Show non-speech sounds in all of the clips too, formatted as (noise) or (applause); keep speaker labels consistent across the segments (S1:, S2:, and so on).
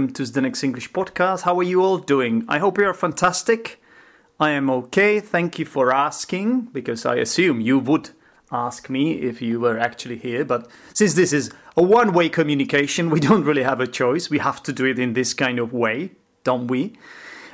S1: Welcome to Zdenek's English podcast. How are you all doing? I hope you are fantastic. I am okay. Thank you for asking because I assume you would ask me if you were actually here. But since this is a one way communication, we don't really have a choice. We have to do it in this kind of way, don't we?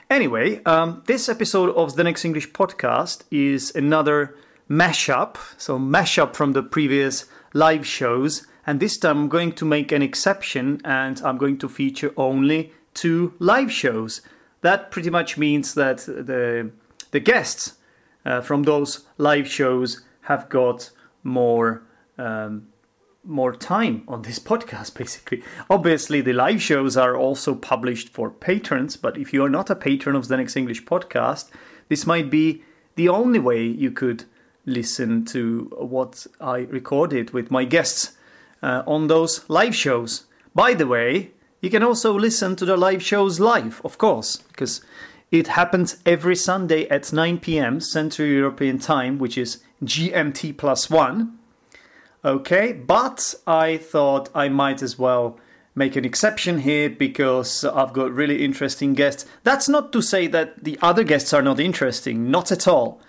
S1: Anyway, um, this episode of Zdenek's English podcast is another mashup. So, mashup from the previous live shows and this time I'm going to make an exception and I'm going to feature only two live shows. That pretty much means that the the guests uh, from those live shows have got more um, more time on this podcast (laughs) basically obviously the live shows are also published for patrons but if you are not a patron of Zdenek's english podcast this might be the only way you could listen to what i recorded with my guests uh, on those live shows. By the way, you can also listen to the live shows live, of course, because it happens every Sunday at 9 pm Central European Time, which is GMT plus one. Okay, but I thought I might as well make an exception here because I've got really interesting guests. That's not to say that the other guests are not interesting, not at all.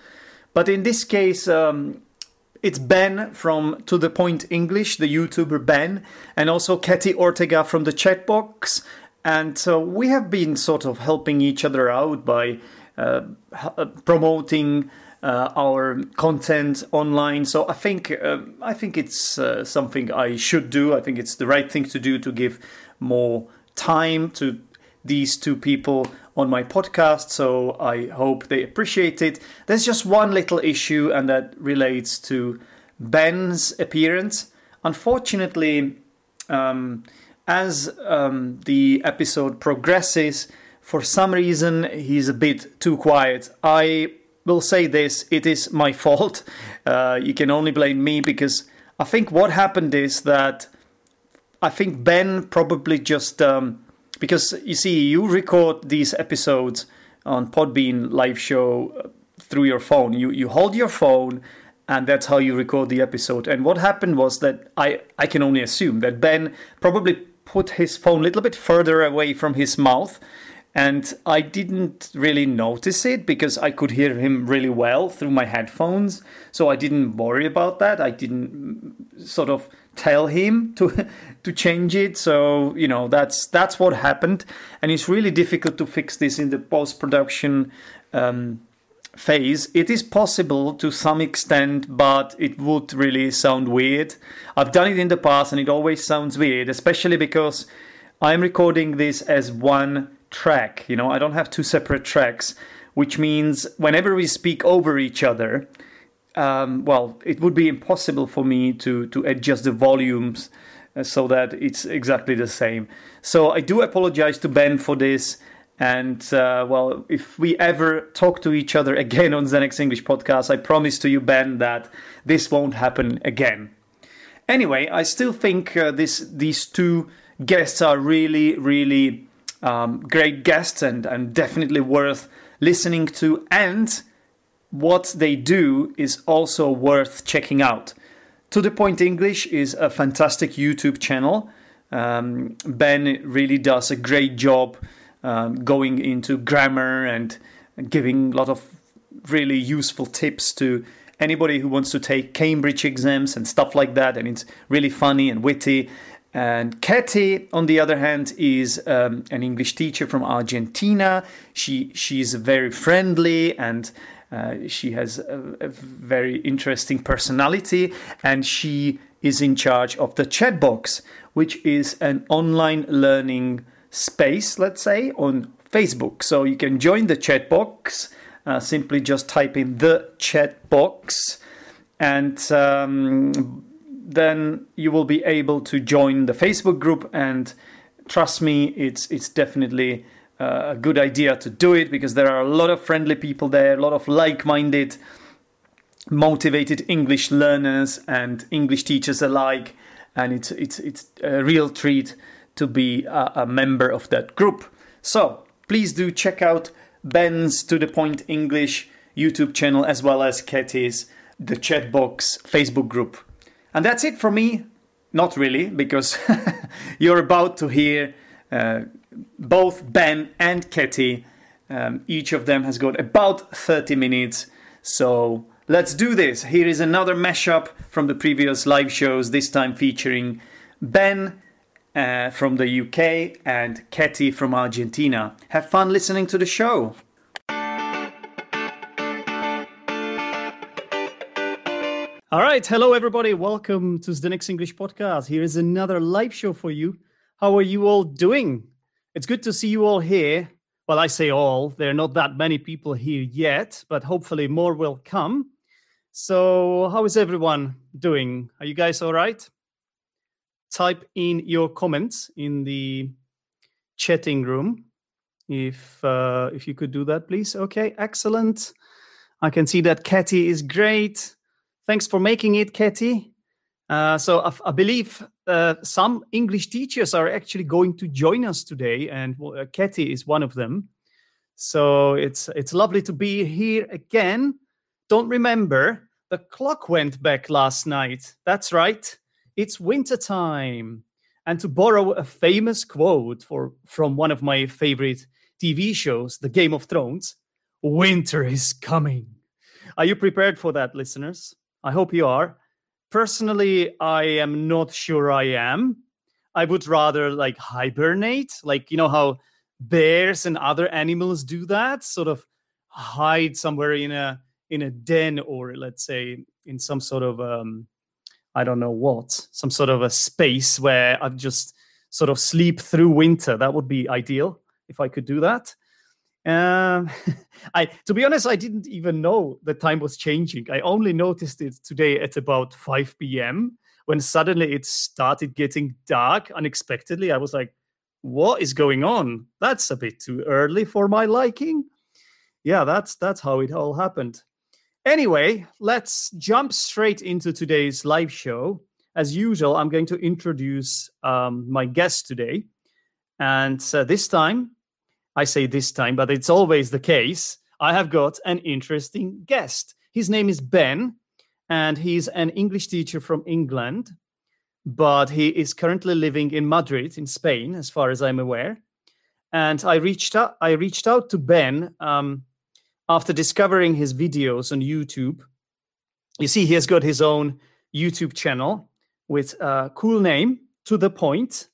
S1: But in this case, um, it's Ben from To The Point English, the YouTuber Ben, and also Katty Ortega from the chatbox. And so we have been sort of helping each other out by uh, uh, promoting uh, our content online. So I think uh, I think it's uh, something I should do. I think it's the right thing to do to give more time to these two people on my podcast, so I hope they appreciate it. There's just one little issue, and that relates to Ben's appearance. Unfortunately, um, as um, the episode progresses, for some reason he's a bit too quiet. I will say this it is my (laughs) fault. Uh, you can only blame me because I think what happened is that I think Ben probably just. Um, because you see, you record these episodes on Podbean live show uh, through your phone. You you hold your phone, and that's how you record the episode. And what happened was that I I can only assume that Ben probably put his phone a little bit further away from his mouth. And I didn't really notice it because I could hear him really well through my headphones. So I didn't worry about that. I didn't mm, sort of tell him to (laughs) to change it. So you know that's that's what happened. And it's really difficult to fix this in the post production um, phase. It is possible to some extent but it would really sound weird. I've done it in the past and it always sounds weird especially because i'm recording this as one track you know i don't have two separate tracks which means whenever we speak over each other um, well, it would be impossible for me to to adjust the volumes uh, so that it's exactly the same. So I do apologize to Ben for this. And uh, well, if we ever talk to each other again on Zdenek's English podcast, I promise to you, Ben, that this won't happen again. Anyway, I still think uh, this these two guests are really, really um, great guests and, and definitely worth listening to. And what they do is also worth checking out. To the Point English is a fantastic YouTube channel. Um, ben really does a great job um, going into grammar and giving a lot of really useful tips to anybody who wants to take Cambridge exams and stuff like that. And it's really funny and witty. And Katty, on the other hand, is um, an English teacher from Argentina. She she's very friendly and uh, she has a, a, very interesting personality and she is in charge of the chat box, which is an online learning space, let's say, on Facebook. So you can join the chat box, uh, simply just type in the chat box. and um, then you will be able to join the Facebook group. And trust me, it's it's definitely uh, a good idea to do it because there are a lot of friendly people there, a lot of like-minded, motivated English learners and English teachers alike, and it's it's it's a real treat to be a, a member of that group. So please do check out Ben's To the Point English YouTube channel as well as Katty's The Chatbox Facebook group. And that's it for me. Not really, because (laughs) you're about to hear uh, both Ben and Katty. Um, each of them has got about 30 minutes. So let's do this. Here is another mashup from the previous live shows, this time featuring Ben uh, from the UK and Katty from Argentina. Have fun listening to the show. All right, hello everybody. Welcome to Zdenek's English podcast. Here is another live show for you. How are you all doing? It's good to see you all here. Well, I say all. There are not that many people here yet, but hopefully more will come. So, how is everyone doing? Are you guys all right? Type in your comments in the chatting room if uh, if you could do that, please. Okay, excellent. I can see that Katty is great. Thanks for making it, Katty. Uh, so I, I believe uh, some English teachers are actually going to join us today, and uh, Katty is one of them. So it's it's lovely to be here again. Don't remember the clock went back last night. That's right. It's winter time. And to borrow a famous quote for from one of my favorite TV shows, The Game of Thrones, winter is coming. Are you prepared for that, listeners? I hope you are. Personally, I am not sure I am. I would rather like hibernate, like you know how bears and other animals do that, sort of hide somewhere in a in a den or let's say in some sort of um I don't know what, some sort of a space where I just sort of sleep through winter. That would be ideal if I could do that. Um, (laughs) I, to be honest, I didn't even know the time was changing. I only noticed it today at about 5 p.m. when suddenly it started getting dark unexpectedly. I was like, what is going on? That's a bit too early for my liking. Yeah, that's that's how it all happened. Anyway, let's jump straight into today's live show. As usual, I'm going to introduce um, my guest today. And uh, this time, I say this time, but it's always the case. I have got an interesting guest. His name is Ben, and he's an English teacher from England, but he is currently living in Madrid, in Spain, as far as I'm aware. And I reached out. I reached out to Ben um, after discovering his videos on YouTube. You see, he has got his own YouTube channel with a cool name, to the point,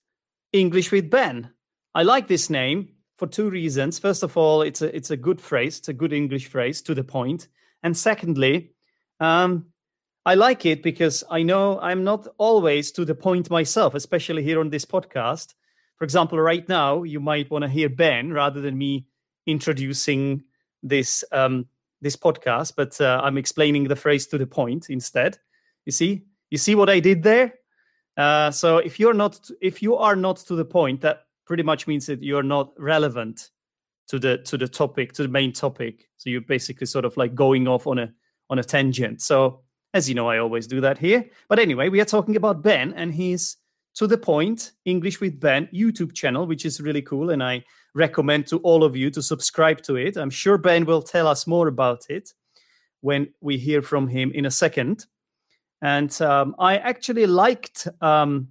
S1: English with Ben. I like this name for two reasons. First of all, it's a it's a good phrase. It's a good English phrase to the point. And secondly, um, I like it because I know I'm not always to the point myself, especially here on this podcast. For example, right now you might want to hear Ben rather than me introducing this um, this podcast, but uh, I'm explaining the phrase to the point instead. You see, you see what I did there. Uh, so if you're not if you are not to the point, that pretty much means that you're not relevant to the to the topic to the main topic. So you're basically sort of like going off on a on a tangent. So as you know i always do that here. But anyway we are talking about ben and he's to the point english with ben youtube channel which is really cool and i recommend to all of you to subscribe to it. I'm sure ben will tell us more about it when we hear from him in a second. And um, i actually liked um,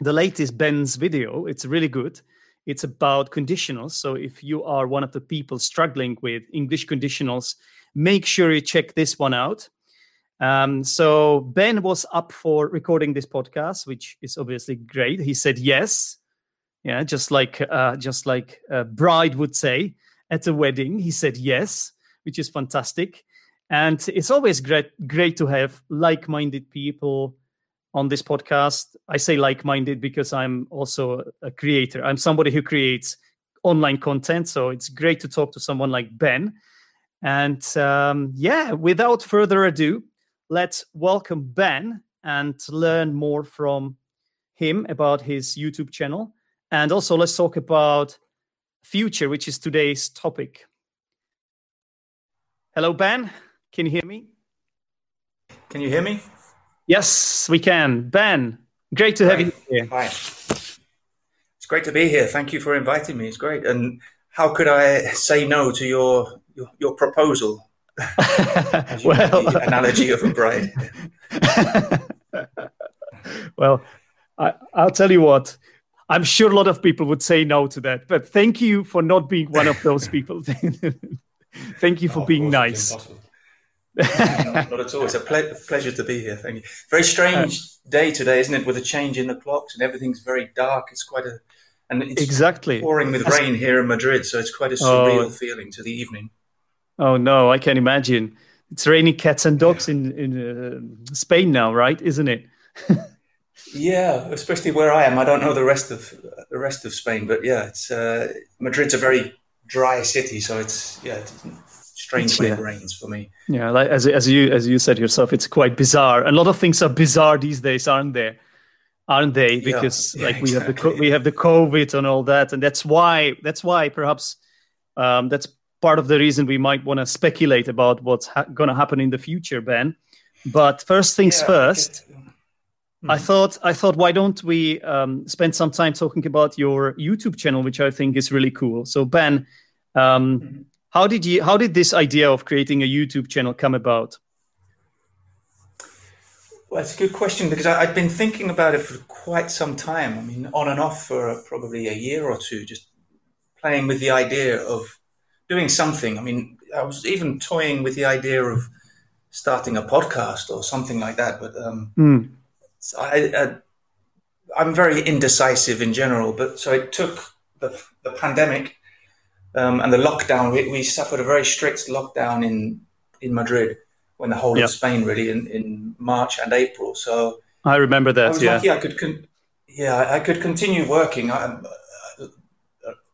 S1: the latest Ben's video. It's really good. It's about conditionals. So if you are one of the people struggling with English conditionals, make sure you check this one out. Um, so Ben was up for recording this podcast, which is obviously great. He said yes. Yeah, just like uh, just like a bride would say at a wedding. He said yes, which is fantastic. And it's always great great to have like-minded people on this podcast. I say like minded because I'm also a creator. I'm somebody who creates online content. So it's great to talk to someone like Ben. And um, yeah, without further ado, let's welcome Ben and learn more from him about his YouTube channel. And also, let's talk about future, which is today's topic. Hello, Ben. Can you hear me?
S2: Can you hear me?
S1: Yes, we can. Ben, great to have you here.
S2: Hi. It's great to be here. Thank you for inviting me. It's great. And how could I say no to your your, your proposal? (laughs) well, analogy of a bride. (laughs)
S1: well, I, I'll tell you what. I'm sure a lot of people would say no to that, but thank you for not being one of those (laughs) people. thank you for oh, being nice.
S2: Not, (laughs) not, at all. It's a ple- pleasure to be here. Thank you. Very strange uh, day today, isn't it? With a change in the clocks and everything's very dark. It's quite a and it's
S1: exactly
S2: pouring with rain here in Madrid, so it's quite a surreal oh. feeling to the evening.
S1: Oh no, I can imagine. It's raining cats and dogs in in uh, Spain now, right? Isn't it? (laughs)
S2: yeah, especially where I am. I don't know the rest of the rest of Spain, but yeah, it's uh, Madrid's a very dry city, so it's yeah, it's strange yeah. it rains for me.
S1: Yeah, like as as you as you said yourself, it's quite bizarre. A lot of things are bizarre these days, aren't they? Aren't they? Because yeah, like we exactly. have the we have the COVID and all that, and that's why that's why perhaps um, that's part of the reason we might want to speculate about what's ha- going to happen in the future, Ben. But first things yeah, first. Mm-hmm. I thought I thought why don't we um, spend some time talking about your YouTube channel, which I think is really cool. So Ben, um, mm-hmm. How did you how did this idea of creating a YouTube channel come about?
S2: Well, it's a good question because I, have been thinking about it for quite some time. I mean, on and off for probably a year or two, just playing with the idea of doing something. I mean, I was even toying with the idea of starting a podcast or something like that, but um, mm. I, I, am very indecisive in general, but so it took the, the pandemic um, and the lockdown. We, we, suffered a very strict lockdown in in Madrid when the whole yep. of Spain really in, in March and April. So
S1: I remember that. I was
S2: yeah,
S1: lucky
S2: I could con- yeah I could continue working. I, uh,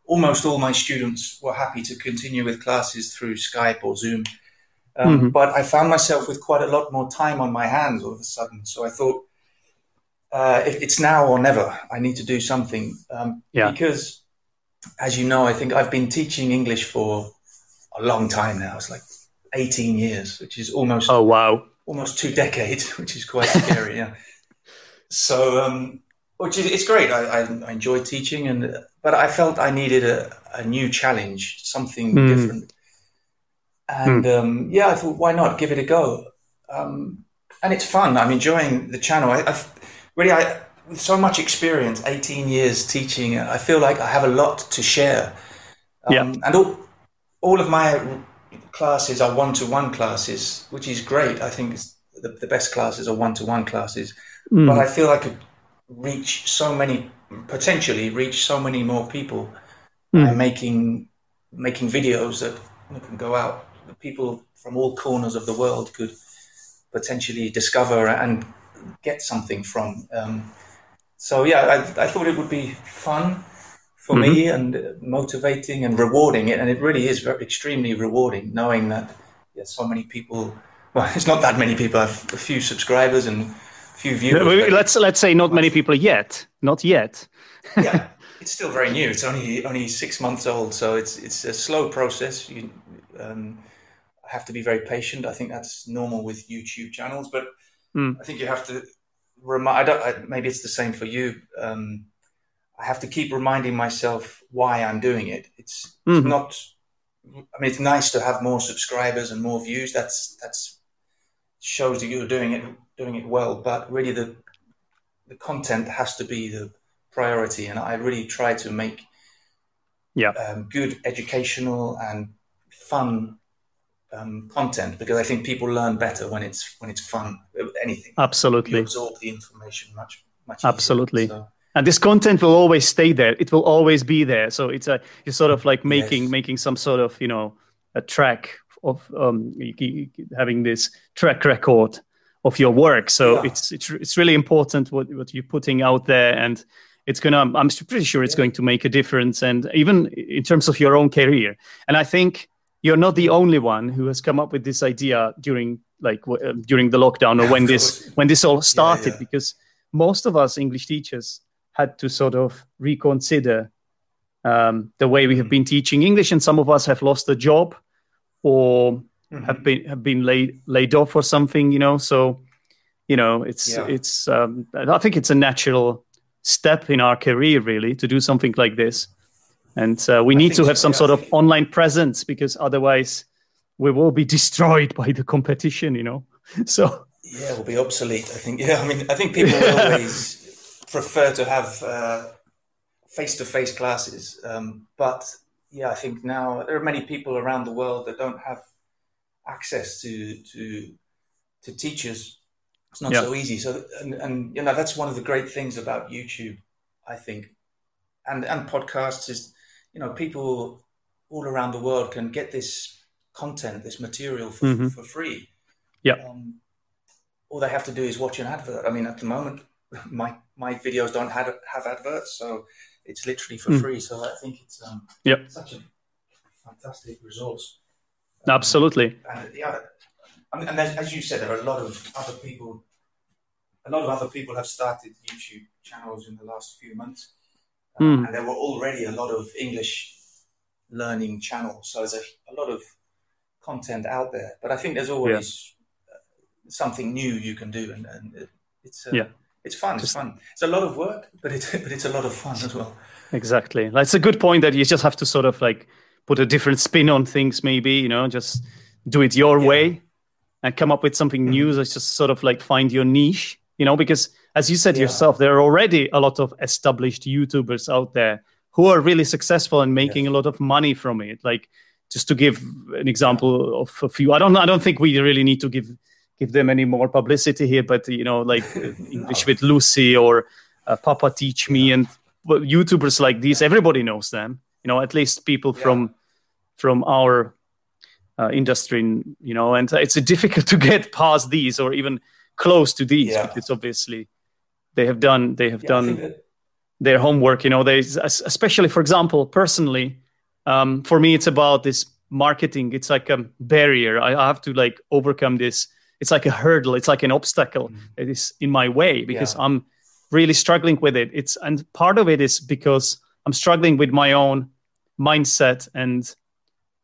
S2: almost all my students were happy to continue with classes through Skype or Zoom. Um, mm-hmm. But I found myself with quite a lot more time on my hands all of a sudden. So I thought, uh, it's now or never. I need to do something. Um, yeah. Because, as you know, I think I've been teaching English for a long time now. It's like 18 years, which is almost
S1: oh wow,
S2: almost two decades, (laughs) which is quite scary. yeah. So, um, which is it's great. I, I, I, enjoy teaching, and but I felt I needed a, a new challenge, something mm. different. And mm. um, yeah, I thought, why not give it a go? Um, and it's fun. I'm enjoying the channel. I, I've, really, I with so much experience, 18 years teaching, I feel like I have a lot to share. Um, yeah. And all, all of my classes are one-to-one classes, which is great. I think the, the best classes are one-to-one classes. Mm. But I feel I could reach so many, potentially reach so many more people mm. by making making videos that can go out. People from all corners of the world could potentially discover and get something from. Um, so yeah, I, I, thought it would be fun for mm-hmm. me and motivating and rewarding it, and it really is very extremely rewarding knowing that yeah, so many people. Well, (laughs) it's not that many people. I have a few subscribers and a few viewers.
S1: let's let's say not many people yet. Not yet.
S2: yeah, (laughs) it's still very new. It's only only six months old, so it's it's a slow process. You um, have to be very patient. I think that's normal with YouTube channels, but Mm. I think you have to remind. I don't. I, maybe it's the same for you. Um, I have to keep reminding myself why I'm doing it. It's, mm. it's, not. I mean, it's nice to have more subscribers and more views. That's that's shows that you're doing it doing it well. But really, the the content has to be the priority, and I really try to make
S1: yeah
S2: um, good educational and fun um, content because I think people learn better when it's when it's fun. Anything
S1: absolutely
S2: you absorb the information much much
S1: absolutely. Easier, so. And this content will always stay there. It will always be there. So it's a it's sort of like making yes. making some sort of you know a track of um, having this track record of your work. So yeah. it's, it's it's really important what what you're putting out there and it's gonna i'm pretty sure it's yeah. going to make a difference and even in terms of your own career and i think you're not the only one who has come up with this idea during like w- uh, during the lockdown or
S2: Yeah,
S1: when this when this all started
S2: yeah.
S1: because most of us english teachers had to sort of reconsider um, the way we have
S2: Mm.
S1: been teaching english and some of us have lost a job or
S2: Mhm.
S1: have been have been laid laid off or something you know so you know it's
S2: Yeah.
S1: it's um, i think it's a natural step in our career really to do something like this and uh, we
S2: I
S1: need to have
S2: so,
S1: some
S2: yeah,
S1: sort of online presence because otherwise we will be destroyed by the competition you know (laughs) so
S2: Yeah, we'll be obsolete. I think. Yeah, I mean, I think people will always (laughs) prefer to have uh, face-to-face classes, um, but yeah, I think now there are many people around the world that don't have access to to to teachers. It's not so easy. So, and, and you know, that's one of the great things about YouTube, I think, and and podcasts is, you know, people all around the world can get this content, this material for,
S1: Mhm.
S2: for free.
S1: Yeah.
S2: Um, all they have to do is watch an advert. I mean, at the moment, (laughs) my my videos don't have have adverts, so it's literally for
S1: Mm.
S2: free. So I think it's um,
S1: Yep.
S2: such a fantastic resource.
S1: absolutely
S2: And yeah, I mean, and as, as you said, there are a lot of other people. A lot of other people have started YouTube channels in the last few months, Um,
S1: Mm.
S2: and there were already a lot of English learning channels. So there's a, a lot of content out there. But I think there's always uh, something new you can do, and, and it, it's uh,
S1: Yeah.
S2: it's fun. It's fun. It's a lot of work, but it's (laughs) but it's a lot of fun as well.
S1: exactly that's a good point that you just have to sort of like put a different spin on things maybe you know just do it your
S2: Yeah.
S1: way and come up with something new
S2: Mhm.
S1: Let's just sort of like find your niche you know because as you said
S2: Yeah.
S1: yourself there are already a lot of established youtubers out there who are really successful and making a lot of money from it like just to give an example of a few i don't i don't think we really need to give give them any more publicity here but you know like (laughs) english with lucy or uh, papa teach me and well, youtubers like these everybody knows them you know at least people
S2: Yeah.
S1: from from our uh, industry you know and it's difficult (laughs) to get past these or even close to these
S2: Yeah.
S1: because obviously they have done they have
S2: Yeah,
S1: done their homework you know they especially for example personally um, for me it's about this marketing it's like a barrier. I have to like overcome this. It's like a hurdle. It's like an obstacle that is in my way because
S2: Yeah.
S1: i'm really struggling with it. It's and part of it is because i'm struggling with my own mindset and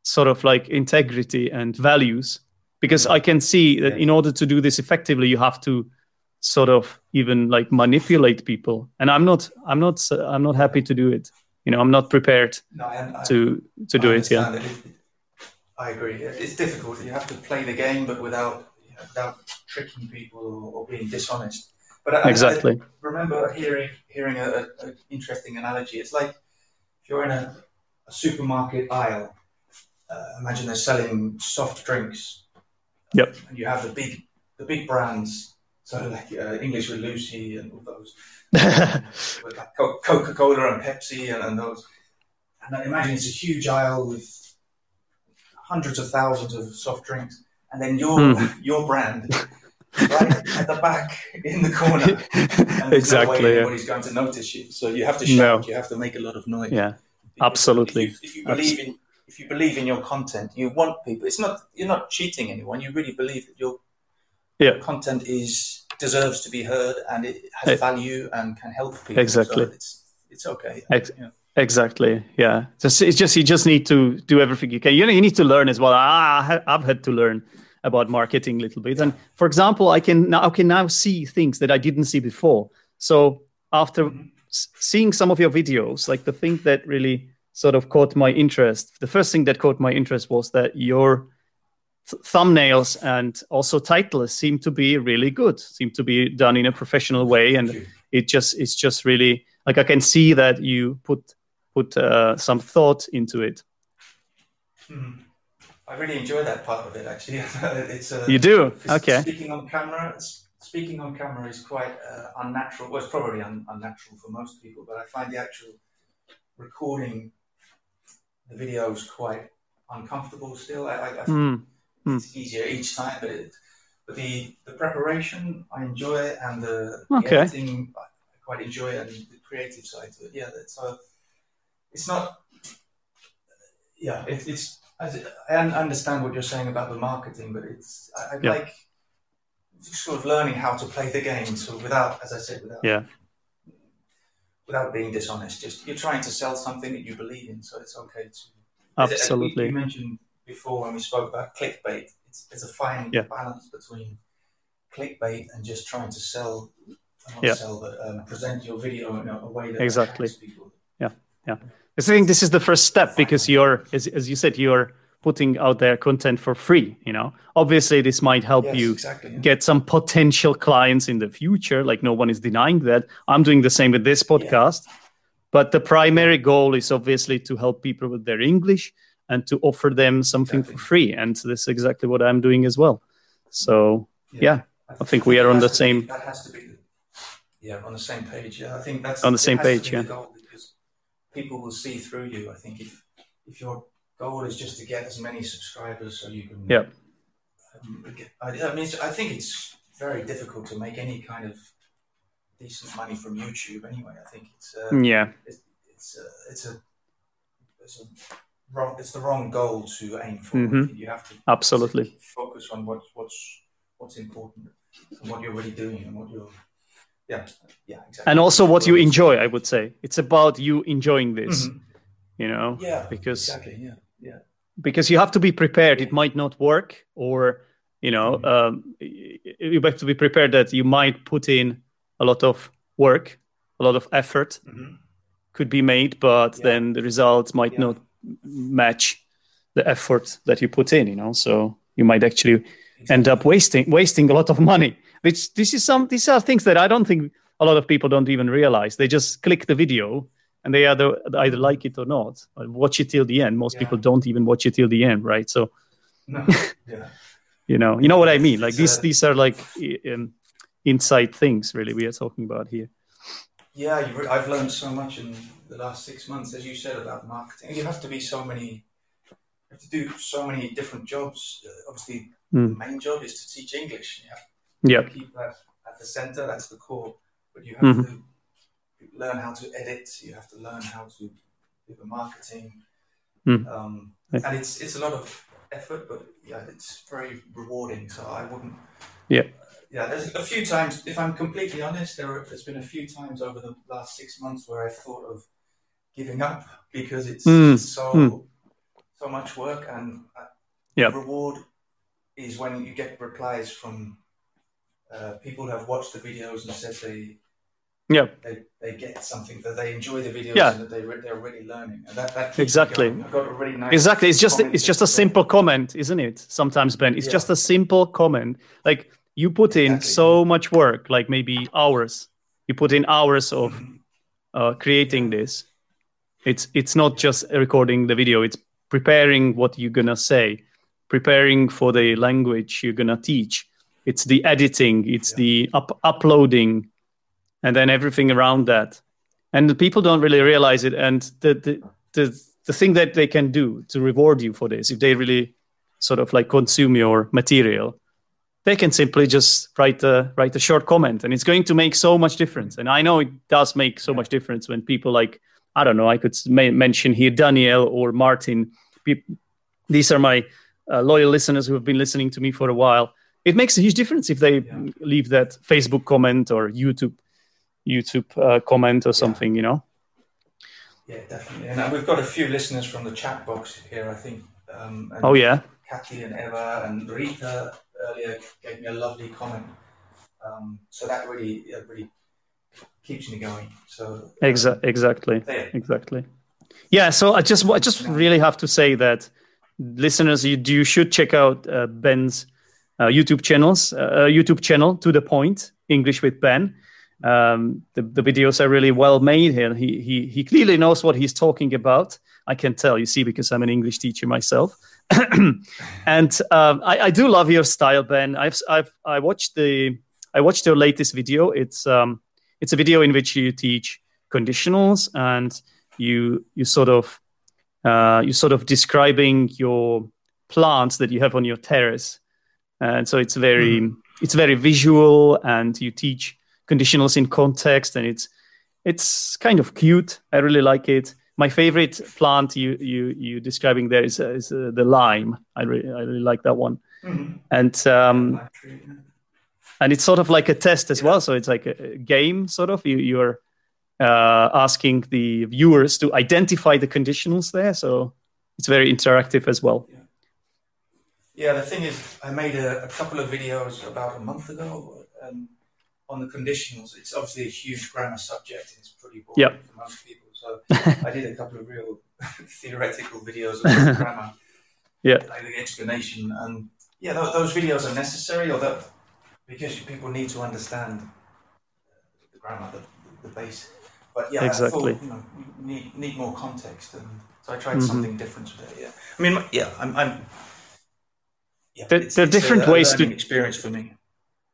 S1: sort of like integrity and values because
S2: Yeah.
S1: i can see that
S2: Yeah.
S1: in order to do this effectively you have to sort of even like manipulate people. And i'm not i'm not i'm not happy to do it. You know i'm not prepared
S2: no, I, I,
S1: to to do it yeah.
S2: it- I agree. It's difficult. You have to play the game, but without you know, without tricking people or, or being dishonest. But I, I-
S1: exactly
S2: I remember hearing hearing an interesting analogy. It's like if you're in a, a supermarket aisle. Uh, imagine they're selling soft drinks.
S1: Yep.
S2: And you have the big the big brands. So like uh, English with Lucy and all those (laughs) with like Coca Cola and Pepsi and, and those. And imagine it's a huge aisle with hundreds of thousands of soft drinks, and then your
S1: Hmm.
S2: your brand right at the back in the corner. And there's no way (laughs)
S1: exactly yeah.
S2: anybody's going to notice you. So you have to shout.
S1: No.
S2: You have to make a lot of noise.
S1: yeah
S2: Because
S1: absolutely.
S2: If you, if you believe in if you believe in your content, you want people. It's not you're not cheating anyone. You really believe that your
S1: Yeah.
S2: content is deserves to be heard and it has
S1: Eh.
S2: value and can help people.
S1: Exactly.
S2: So it's it's okay.
S1: Ex-
S2: Yeah.
S1: Exactly yeah. Just it's just you just need to do everything you can. You know you need to learn as well. I i've had to learn about marketing a little bit. And for example i can now i can now see things that i didn't see before. So after
S2: Mhm.
S1: seeing some of your videos like the thing that really sort of caught my interest the first thing that caught my interest was that your th- thumbnails and also titles seem to be really good seem to be done in a professional way. And it just it's just really like i can see that you put put uh, some thought into it
S2: Mhm. I really enjoy that part of it. Actually, (laughs) it's uh,
S1: you do okay
S2: Speaking on camera, speaking on camera is quite uh, unnatural. Well, it's probably un- unnatural for most people, but I find the actual recording the videos quite uncomfortable. Still, I, I, I
S1: Mm, mm.
S2: it's easier each time, but it, but the the preparation I enjoy it, and the, the editing I quite enjoy it, and the creative side to it. Yeah, so it's not. Yeah, it, it's. I understand what you're saying about the marketing, but it's. I, I
S1: Yeah.
S2: like sort of learning how to play the game. So without, as I said, without
S1: yeah
S2: without being dishonest, just you're trying to sell something that you believe in. So it's okay to
S1: absolutely.
S2: You mentioned before when we spoke about clickbait. It's, it's a fine
S1: Yeah.
S2: balance between clickbait and just trying to sell, not
S1: Yeah.
S2: sell, but um, present your video in a, way that
S1: Exactly.
S2: people. Yeah, people.
S1: I think this is the first step because you're, as, as you said, you're putting out there content for free. You know, obviously this might help
S2: Yes,
S1: you
S2: exactly. yeah.
S1: get some potential clients in the future. Like no one is denying that. I'm doing the same with this podcast. But the primary goal is obviously to help people with their English and to offer them something
S2: Exactly.
S1: for free. And this is exactly what I'm doing as well. So yeah, I think we are on the same-
S2: Be, that has to be, yeah, on the same page. Yeah, I think that's
S1: On the same page, yeah.
S2: The goal because people will see through you. I think if if your goal is just to get as many subscribers so you can,
S1: Yeah.
S2: Um, I, I mean, I think it's very difficult to make any kind of decent money from YouTube. Anyway, I think it's uh,
S1: yeah,
S2: it's it's a, it's a it's a wrong it's the wrong goal to aim for.
S1: Mhm.
S2: You have to
S1: absolutely.
S2: focus on what what's what's important and what you're really doing and what you're yeah yeah exactly
S1: And also what you enjoy, I would say. It's about you enjoying this,
S2: Mhm.
S1: you know,
S2: yeah
S1: because
S2: exactly yeah yeah
S1: because you have to be prepared it might not work or you know
S2: Mhm.
S1: um, y- y- you have to be prepared that you might put in a lot of work a lot of effort
S2: Mhm.
S1: could be made but
S2: Yeah.
S1: then the results might
S2: Yeah.
S1: not match the effort that you put in you know so you might actually end up wasting wasting a lot of money which this is some these are things that i don't think a lot of people don't even realize. They just click the video and they either either like it or not. Or watch it till the end. Most
S2: Yeah.
S1: people don't even watch it till the end right? So
S2: no, (laughs) yeah.
S1: you know you know what i mean? Like these
S2: uh,
S1: these are like um, inside things really we are talking about here.
S2: Yeah re- I've learned so much in the last six months as you said about marketing. You have to be so many you have to do so many different jobs. Uh, obviously
S1: Mm.
S2: the main job is to teach English. You have
S1: yeah
S2: keep that at the center that's the core but you have
S1: Mhm.
S2: to learn how to edit you have to learn how to do the marketing
S1: Mm.
S2: um, and it's it's a lot of effort but yeah it's very rewarding so I wouldn't
S1: Yeah.
S2: yeah there's a few times if I'm completely honest there are, there's been a few times over the last six months where I thought of giving up because it's,
S1: Mm.
S2: it's so
S1: Mm.
S2: so much work and uh,
S1: Yeah.
S2: the reward is when you get replies from uh, people have watched the videos and said they
S1: yeah.
S2: they, they get something that they enjoy the videos
S1: Yeah.
S2: and that they re- they're really learning. And that, that
S1: Exactly.
S2: got a really nice
S1: exactly. It's just it's just a simple comment isn't it? Sometimes ben it's
S2: Yeah.
S1: just a simple comment. Like you put in
S2: Exactly.
S1: so much work like maybe hours. You put in hours of
S2: Mhm.
S1: uh, creating this. It's it's not just recording the video. It's preparing what you're gonna say preparing for the language you're gonna teach it's the editing it's
S2: Yeah.
S1: the up- uploading and then everything around that. And the people don't really realize it. And the, the the the thing that they can do to reward you for this if they really sort of like consume your material they can simply just write a write a short comment. And it's going to make so much difference. And i know it does make so much difference when people like i don't know i could ma- mention here daniel or martin. Peop these are my uh, loyal listeners who have been listening to me for a while it makes a huge difference if they
S2: Yeah.
S1: leave that facebook comment or youtube youtube uh, comment or something you know?
S2: Yeah definitely. And uh, we've got a few listeners from the chat box here I think um,
S1: oh yeah.
S2: Kathy and Eva and Rita earlier gave me a lovely comment. Um, so that really yeah, really keeps me going. So um,
S1: Exa- exactly.
S2: there.
S1: exactly. Yeah so i just i just really have to say that listeners you, you should check out uh, ben's uh, youtube channels uh, youtube channel to the point english with ben. Um, the, the videos are really well made here. He, he he clearly knows what he's talking about i can tell you see because i'm an english teacher myself. (coughs) And um, I, I do love your style ben. I've i've i watched the i watched your latest video. It's um it's a video in which you teach conditionals and you you sort of uh, you sort of describing your plants that you have on your terrace and so it's very it's very visual and you teach conditionals in context and it's it's kind of cute i really like it my favorite plant you you you describing there is, uh, is uh, the lime i really i really like that one
S2: Mhm.
S1: and um
S2: Lime tree, yeah.
S1: and it's sort of like a test as yeah. well. So it's like a game, sort of. You you're uh, asking the viewers to identify the conditionals there. So it's very interactive as well.
S2: Yeah, yeah the thing is, I made a, a couple of videos about a month ago um, on the conditionals. It's obviously a huge grammar subject. And it's pretty boring yep. for most people. So (laughs) I did a couple of real (laughs) theoretical videos about (laughs) grammar.
S1: Yeah.
S2: Like the explanation. And yeah, those videos are necessary, although because people need to understand the grammar, the, the base. But yeah, exactly. I thought, you know, need need more context, and so I tried mm-hmm. something different today. Yeah, I mean, yeah, I'm. I'm
S1: yeah, there, there are different
S2: a,
S1: ways to
S2: experience for me.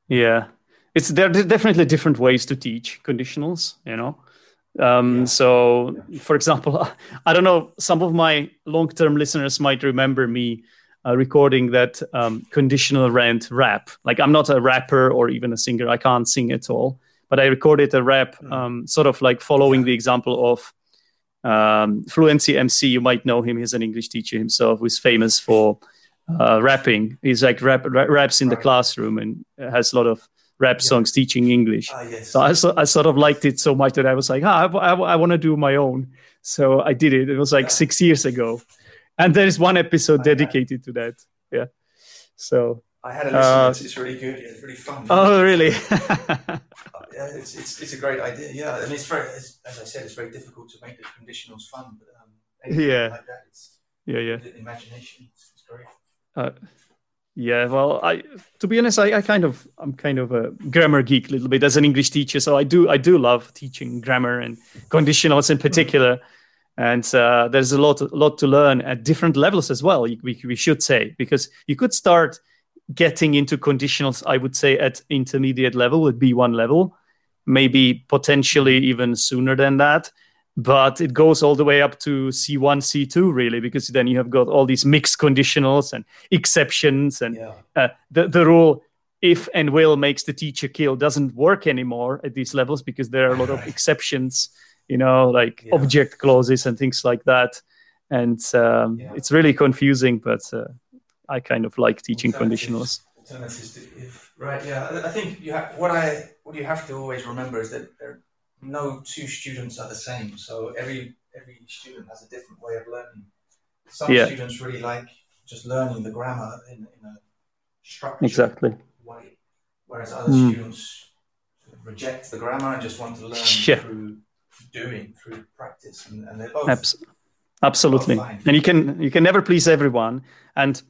S1: Yeah, it's there are definitely different ways to teach conditionals. You know, um, yeah. So, for example, (laughs) I don't know, some of my long term listeners might remember me uh, recording that um, conditional rant rap. Like, I'm not a rapper or even a singer, I can't sing at all. But I recorded a rap, hmm. um, sort of like following yeah. the example of um, Fluency MC. You might know him, he's an English teacher himself who's famous for uh, rapping. He's like rap, raps in right. the classroom and has a lot of rap songs teaching English.
S2: Ah, yes.
S1: So I, so I sort of liked it so much that I was like, ah, I, I, I want to do my own. So I did it. It was like yeah. six years ago. And there is one episode I dedicated had. to that. Yeah. So
S2: I had a listen. Uh, it's, it's really good. Yeah, it's really fun.
S1: Oh, really? (laughs)
S2: yeah, it's, it's, it's a great idea. Yeah, and it's very, as, as I said, it's very difficult to make the conditionals fun. But um,
S1: yeah,
S2: like that, it's,
S1: yeah, yeah,
S2: imagination. It's, it's great.
S1: Uh, yeah, well, I to be honest, I, I kind of I'm kind of a grammar geek a little bit as an English teacher, so I do I do love teaching grammar and conditionals in particular, and uh, there's a lot a lot to learn at different levels as well. We we should say because you could start getting into conditionals, I would say at intermediate level, at B1 level, maybe potentially even sooner than that but it goes all the way up to C1, C2, really, because then you have got all these mixed conditionals and exceptions. And yeah. uh, the, the rule if and will makes the teacher kill doesn't work anymore at these levels because there are a lot of (laughs) exceptions, you know, like yeah. object clauses and things like that. And um, yeah. it's really confusing, but uh, I kind of like teaching conditionals.
S2: If, right? Yeah, I think you have what I what you have to always remember is that there no two students are the same. So every every student has a different way of learning. Some yeah. students really like just learning the grammar in, in a structured
S1: exactly.
S2: way, whereas other mm. students reject the grammar and just want to learn (laughs) yeah. through doing, through practice, and, and they're both.
S1: Abs- absolutely, both and you can you can never please everyone, and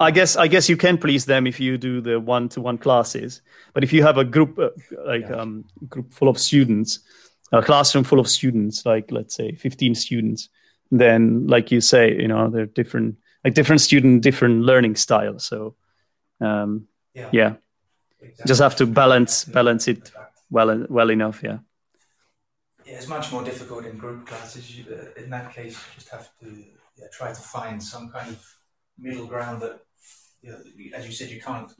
S1: I guess I guess you can please them if you do the one-to-one classes. But if you have a group uh, like yeah. um group full of students, a classroom full of students, like let's say 15 students, then like you say, you know, they're different, like different student, different learning style. So um, yeah, yeah. Exactly. just have to balance balance it well well enough. Yeah.
S2: Yeah, it's much more difficult in group classes. You, uh, in that case, you just have to yeah, try to find some kind of middle ground that you know, as you said, you can't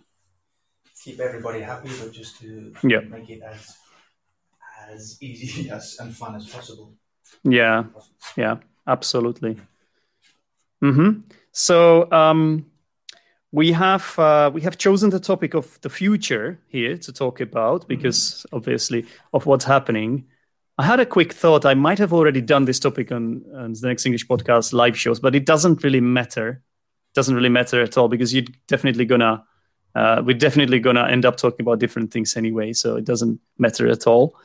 S2: keep everybody happy, but just to yeah. make it as as easy (laughs) as and fun as possible.
S1: Yeah, yeah, absolutely. Mm-hmm. So um, we have uh, we have chosen the topic of the future here to talk about because mm-hmm. obviously of what's happening. I had a quick thought. I might have already done this topic on, on Zdenek's English podcast live shows, but it doesn't really matter doesn't really matter at all because you're definitely gonna uh, we're definitely gonna end up talking about different things anyway, so it doesn't matter at all.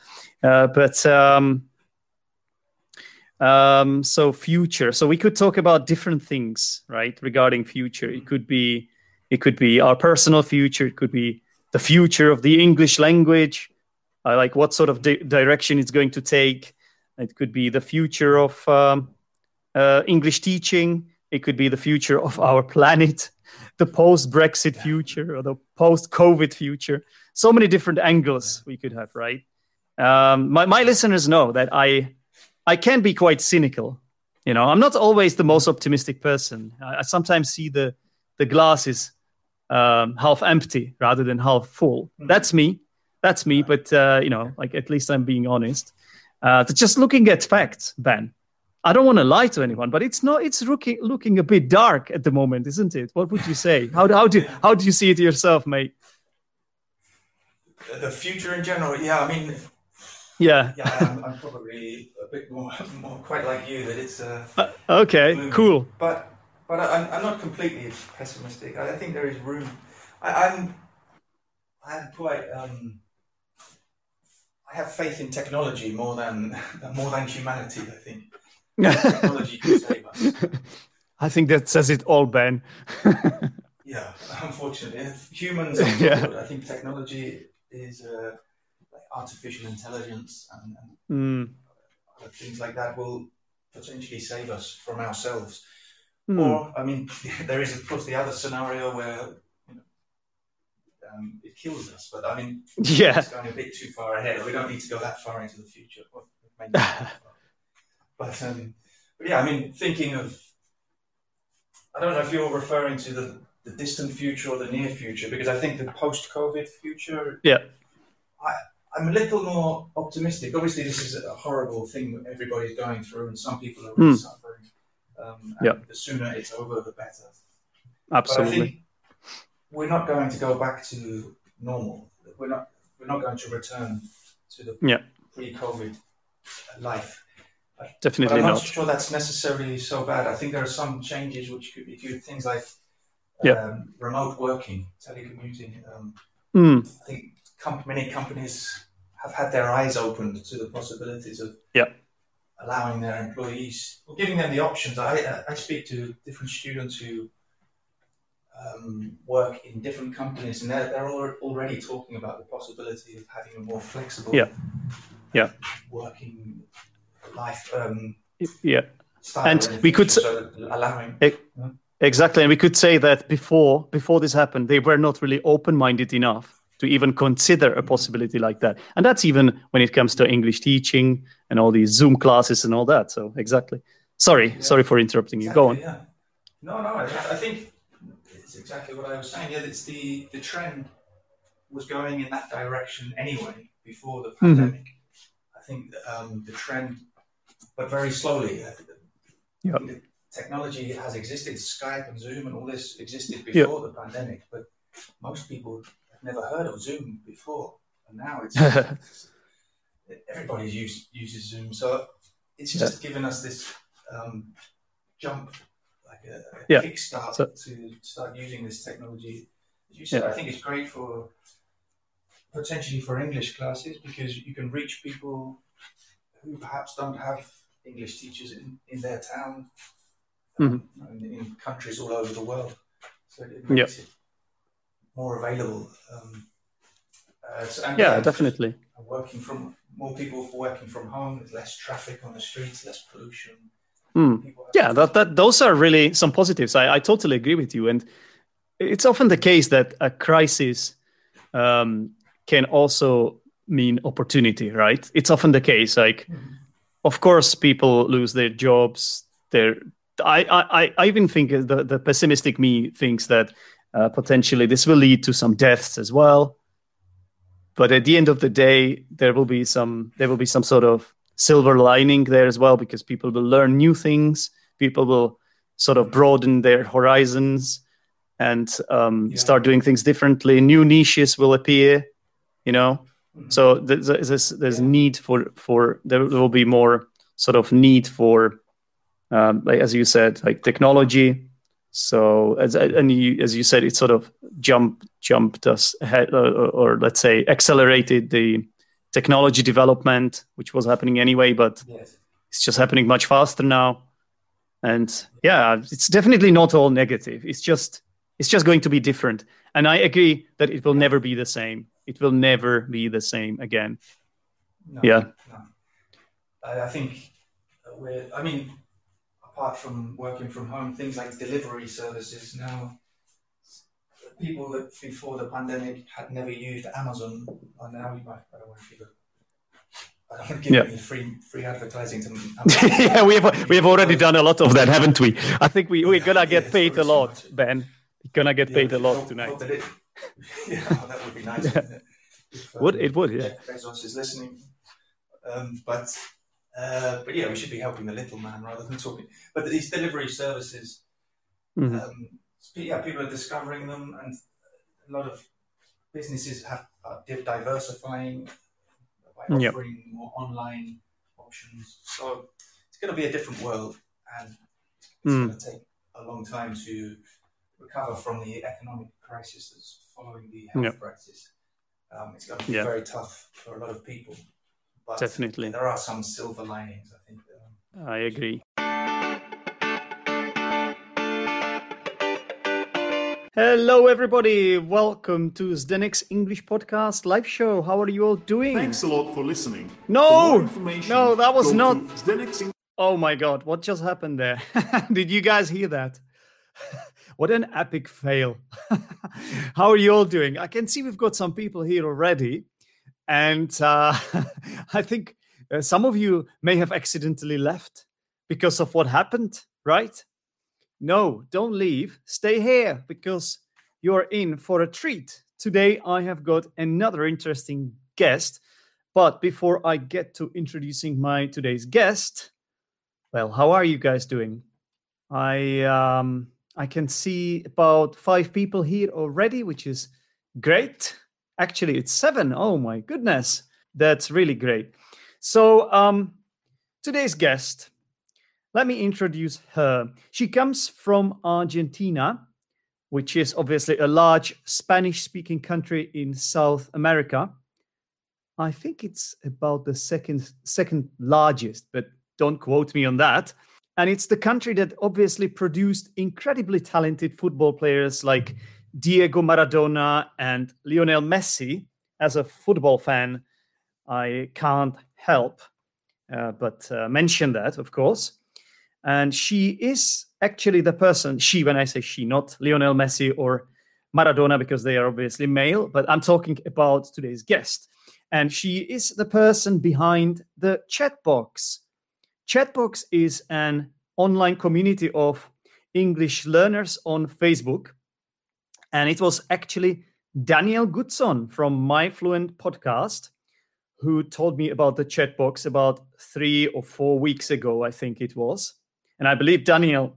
S1: Uh, but um, um, so future. So we could talk about different things, right? Regarding future, it could be it could be our personal future. It could be the future of the English language. Uh, like what sort of di- direction it's going to take. It could be the future of um, uh, English teaching. It could be the future of our planet, the post Brexit yeah. future, or the post COVID future. So many different angles we could have, right? Um, my, my listeners know that I, I can be quite cynical. You know, I'm not always the most optimistic person. I, I sometimes see the, the glasses um, half empty rather than half full. Mm-hmm. That's me. That's me. But, uh, you know, like at least I'm being honest. Uh, just looking at facts, Ben. I don't want to lie to anyone, but it's not. It's looking looking a bit dark at the moment, isn't it? What would you say? How how do how do you see it yourself, mate?
S2: the future in general. Yeah, I mean,
S1: yeah,
S2: yeah, I'm, I'm probably a bit more, (laughs) more quite like you that it's uh,
S1: uh okay, cool.
S2: But but I, I'm not completely pessimistic. I think there is room. I, I'm I'm quite um, I have faith in technology more than (laughs) more than humanity. I think technology can save us. (laughs)
S1: I think that says it all, Ben. (laughs)
S2: yeah, unfortunately, humans (laughs) are yeah. I think technology is uh, like artificial intelligence and, and mm. things like that will potentially save us from ourselves. Mm. Or, I mean, there is of course the other scenario where um, it kills us. But I mean,
S1: yeah,
S2: it's going a bit too far ahead. We don't need to go that far into the future. But, um, but yeah, I mean, thinking of, I don't know if you're referring to the, the distant future or the near future, because I think the post-COVID future.
S1: Yeah.
S2: I, I'm a little more optimistic. Obviously, this is a horrible thing that everybody's going through, and some people are really mm. suffering. Um, yeah. The sooner it's over, the better.
S1: Absolutely
S2: we're not going to go back to normal. We're not we're not going to return to the
S1: yeah.
S2: pre-COVID life.
S1: Definitely
S2: I'm
S1: not.
S2: not sure that's necessarily so bad. I think there are some changes which could be good. Things like
S1: yeah.
S2: um, remote working, telecommuting. Um,
S1: mm.
S2: I think many companies have had their eyes opened to the possibilities of
S1: yeah.
S2: allowing their employees, or giving them the options. I, I speak to different students who um, work in different companies, and they're, they're already talking about the possibility of having a more flexible,
S1: yeah, yeah,
S2: working life. Um,
S1: yeah, and we could
S2: so allowing.
S1: It, Exactly, and we could say that before before this happened, they were not really open-minded enough to even consider a possibility like that. And that's even when it comes to English teaching and all these Zoom classes and all that. So exactly. Sorry, yeah. sorry for interrupting you. Go on.
S2: Yeah. No, no, I, I think it's exactly what I was saying. Yeah, it's the the trend was going in that direction anyway before the mm-hmm. pandemic. Mm-hmm. I think um, the trend, but very slowly. Technology has existed. Skype and Zoom and all this existed before yep. the pandemic, but most people have never heard of Zoom before, and now it's (laughs) everybody use, uses Zoom. So it's just given us this um, jump like a, a
S1: yeah.
S2: kickstart so, to start using this technology. As you said, yeah. I think it's great for potentially for English classes because you can reach people who perhaps don't have English teachers in, in their town,
S1: mm-hmm.
S2: um, in, in, countries all over the world. So it makes
S1: yep.
S2: it more available. Um, uh, so,
S1: yeah, definitely.
S2: Working from more people working from home, there's less traffic on the streets, less pollution.
S1: Mm. Yeah, that, that those are really some positives. I, I totally agree with you. And it's often the case that a crisis um, can also mean opportunity, right? It's often the case. Like, mm-hmm. Of course, people lose their jobs. Their I, I, I even think the, the pessimistic me thinks that uh, potentially this will lead to some deaths as well. But at the end of the day, there will be some there will be some sort of silver lining there as well because people will learn new things people will sort of broaden their horizons and um, yeah. start doing things differently new niches will appear you know. Mm-hmm. so there's there's, there's need for for there will be more sort of need for um, like as you said like technology so as and you, as you said it sort of jump jumped us ahead or, or let's say accelerated the technology development, which was happening anyway, but
S2: yes.
S1: it's just happening much faster now. And yeah, it's definitely not all negative. It's just it's just going to be different. And I agree that it will never be the same. It will never be the same again.
S2: No,
S1: yeah.
S2: No. I think we're, I mean, apart from working from home, things like delivery services now people that before the pandemic had never used Amazon are now. I don't want to give. I don't want to give yeah. any free free advertising to (laughs) Amazon.
S1: yeah, we have we have already done a lot of that, haven't we? I think we we're gonna get paid a lot, Ben. We're gonna get yeah, paid a lot hope, tonight. Hope (laughs)
S2: yeah, (laughs) that would be nice. yeah. It?
S1: If, um, would it would yeah.
S2: Bezos is listening, um, but uh, but yeah, we should be helping the little man rather than talking. But these delivery services.
S1: Mm-hmm.
S2: Um, yeah, people are discovering them, and a lot of businesses have are diversifying by
S1: Yep.
S2: offering more online options. So it's going to be a different world, and it's
S1: Mm.
S2: going to take a long time to recover from the economic crisis that's following the health
S1: Yep.
S2: crisis. Um, it's going to be
S1: Yeah.
S2: very tough for a lot of people. But
S1: Definitely.
S2: there are some silver linings, I think. Um,
S1: I agree. Hello, everybody. Welcome to Zdenek's English Podcast live show. How are you all doing?
S3: Thanks a lot for listening.
S1: No!
S3: For
S1: No, that was not-
S3: Zdenek's
S1: Oh my God, what just happened there? (laughs) Did you guys hear that? (laughs) what an epic fail. (laughs) How are you all doing? I can see we've got some people here already. And uh, (laughs) I think uh, some of you may have accidentally left because of what happened, right? No, don't leave. Stay here because you're in for a treat. Today, I have got another interesting guest. But before I get to introducing my today's guest, well, how are you guys doing? I um I can see about five people here already, which is great. Actually, it's seven. Oh my goodness, that's really great. So um, today's guest, let me introduce her. She comes from Argentina, which is obviously a large Spanish-speaking country in South America. I think it's about the second second largest, but don't quote me on that. And it's the country that obviously produced incredibly talented football players like Diego Maradona and Lionel Messi. As a football fan, I can't help uh, but uh, mention that, of course. And she is actually the person, she, when I say she, not Lionel Messi or Maradona, because they are obviously male, but I'm talking about today's guest. And she is the person behind the chat box. Chatbox is an online community of English learners on Facebook. And it was actually Daniel Goodson from My Fluent podcast who told me about the chatbox about three or four weeks ago, I think it was. And I believe Daniel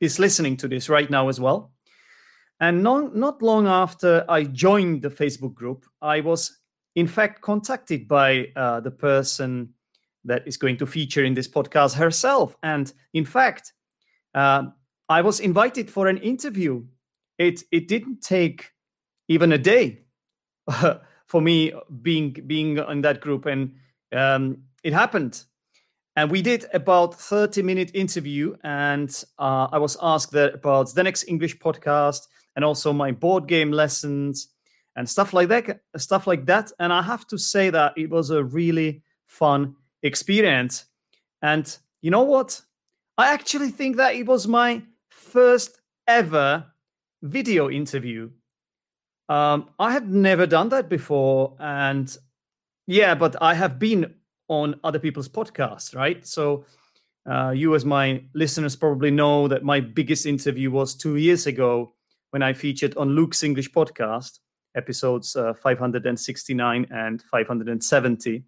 S1: is listening to this right now as well. And non, not long after I joined the Facebook group, I was in fact contacted by uh, the person that is going to feature in this podcast herself. And in fact, uh, I was invited for an interview. It it didn't take even a day (laughs) for me being being in that group, and um, it happened. And we did about thirty minute interview, and uh, I was asked about Zdenek's English podcast and also my board game lessons and stuff like that. Stuff like that. And I have to say that it was a really fun experience. And you know what? I actually think that it was my first ever video interview. Um, I had never done that before. And yeah, but I have been on other people's podcasts, right? So uh, you, as my listeners, probably know that my biggest interview was two years ago when I featured on Luke's English podcast, episodes uh, 569 and 570.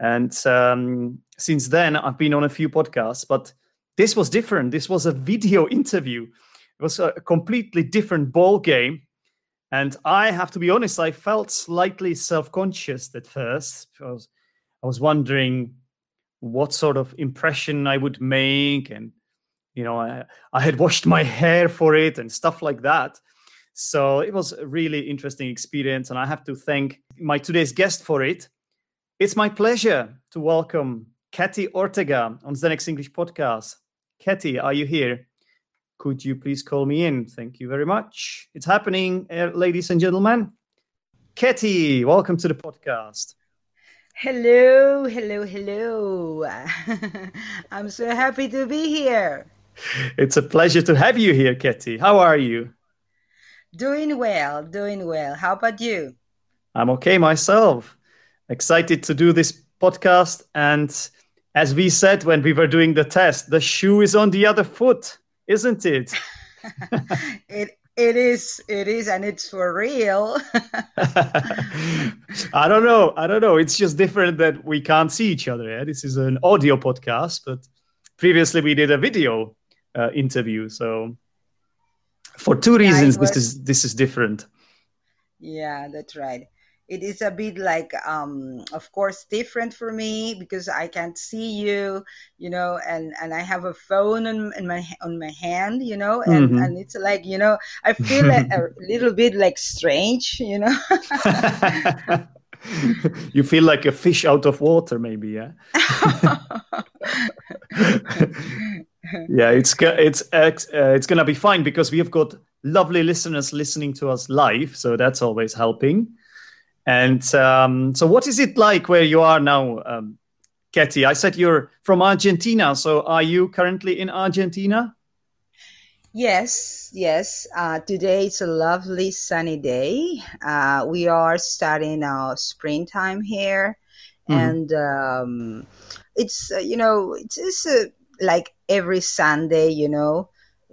S1: And um, since then, I've been on a few podcasts, but this was different. This was a video (laughs) interview. It was a completely different ball game. And I have to be honest, I felt slightly self-conscious at first. I was, I was wondering what sort of impression I would make, and you know, I, I had washed my hair for it and stuff like that. So it was a really interesting experience, and I have to thank my today's guest for it. It's my pleasure to welcome Katty Ortega on Zdenek's English podcast. Katty, are you here? Could you please call me in? Thank you very much. It's happening, uh, ladies and gentlemen. Katty, welcome to the podcast.
S4: Hello, hello, hello. (laughs) I'm so happy to be here.
S1: It's a pleasure to have you here, Katty. How are you?
S4: Doing well, doing well. How about you?
S1: I'm okay myself. Excited to do this podcast. And as we said when we were doing the test, the shoe is on the other foot, isn't it? (laughs)
S4: it it is it is and it's for real. (laughs)
S1: I don't know. I don't know. It's just different that we can't see each other. Yeah? This is an audio podcast, but previously we did a video uh, interview. So for two reasons,
S4: was-
S1: this is this is different.
S4: Yeah, that's right. It is a bit like, um, of course, different for me because I can't see you, you know, and and I have a phone on, in my on my hand, you know, and
S1: Mhm.
S4: and it's like, you know, I feel a, a (laughs) little bit like strange, you know. (laughs)
S1: you feel like a fish out of water, maybe, yeah. (laughs) yeah, it's it's uh, it's gonna be fine because we have got lovely listeners listening to us live, so that's always helping. And um, so, what is it like where you are now, um, Katty? I said you're from Argentina, so are you currently in Argentina?
S4: Yes, yes. Uh, today it's a lovely sunny day. Uh, we are starting our springtime here,
S1: Mhm.
S4: and um, it's uh, you know it's, it's uh, like every Sunday, you know,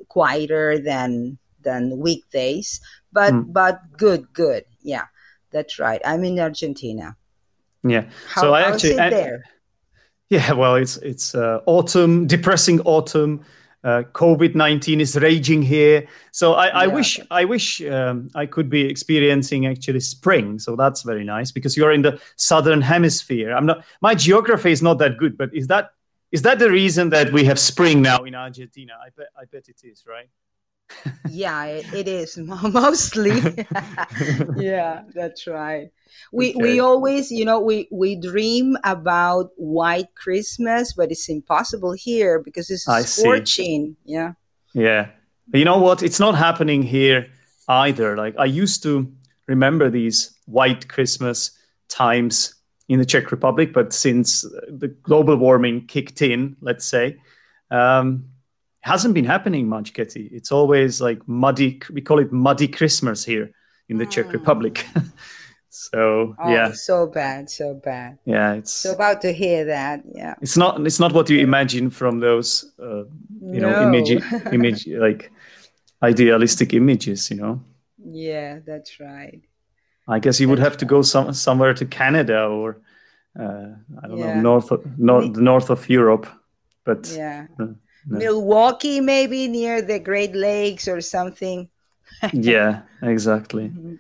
S4: quieter than than weekdays, but
S1: Mm.
S4: but good, good. Yeah, that's right. I'm in Argentina.
S1: Yeah.
S4: How,
S1: so I actually I-
S4: there?
S1: Yeah, well, it's it's uh, autumn, depressing autumn. Uh, COVID nineteen is raging here, so I, I
S4: Yeah.
S1: wish I wish um, I could be experiencing actually spring. So that's very nice because you're in the southern hemisphere. I'm not. My geography is not that good, but is that is that the reason that we have spring now in Argentina? I bet I bet it is, right?
S4: Yeah, it, it is (laughs) mostly. (laughs) yeah, that's right. We
S1: Okay.
S4: we always, you know, we we dream about white Christmas, but it's impossible here because it's
S1: I see.
S4: scorching. Yeah.
S1: Yeah. But you know what? It's not happening here either. Like I used to remember these white Christmas times in the Czech Republic, but since the global warming kicked in, let's say, um, hasn't been happening much, Katty. It's always like muddy. We call it muddy Christmas here in the Czech
S4: Mm.
S1: Republic. (laughs) so
S4: Oh,
S1: yeah,
S4: so bad, so bad.
S1: yeah, it's
S4: So about to hear that. Yeah.
S1: it's not it's not what you imagine from those uh, you know image image (laughs) like idealistic images. You know.
S4: yeah, that's right.
S1: I guess you would have to go some, somewhere to Canada or uh, I don't
S4: Yeah.
S1: know north of, north, the north of Europe, but
S4: Yeah.
S1: uh, no.
S4: Milwaukee, maybe near the Great Lakes or something. (laughs)
S1: yeah, exactly.
S4: Mhm.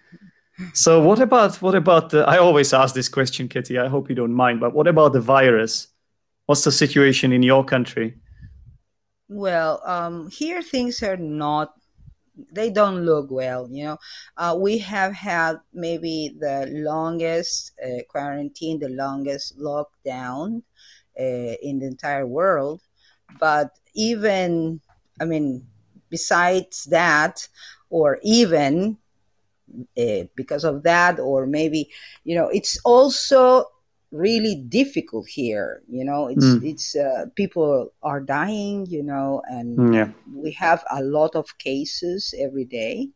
S1: So what about what about the? I always ask this question, Kitty. I hope you don't mind, but what about the virus? What's the situation in your country?
S4: Well, um, here things are not, they don't look well. You know, uh, we have had maybe the longest uh, quarantine, the longest lockdown uh, in the entire world. But even, I mean, besides that, or even uh, because of that, or maybe, you know, it's also really difficult here you know it's
S1: Mm.
S4: it's uh, people are dying you know and
S1: Mm, Yeah.
S4: we have a lot of cases every day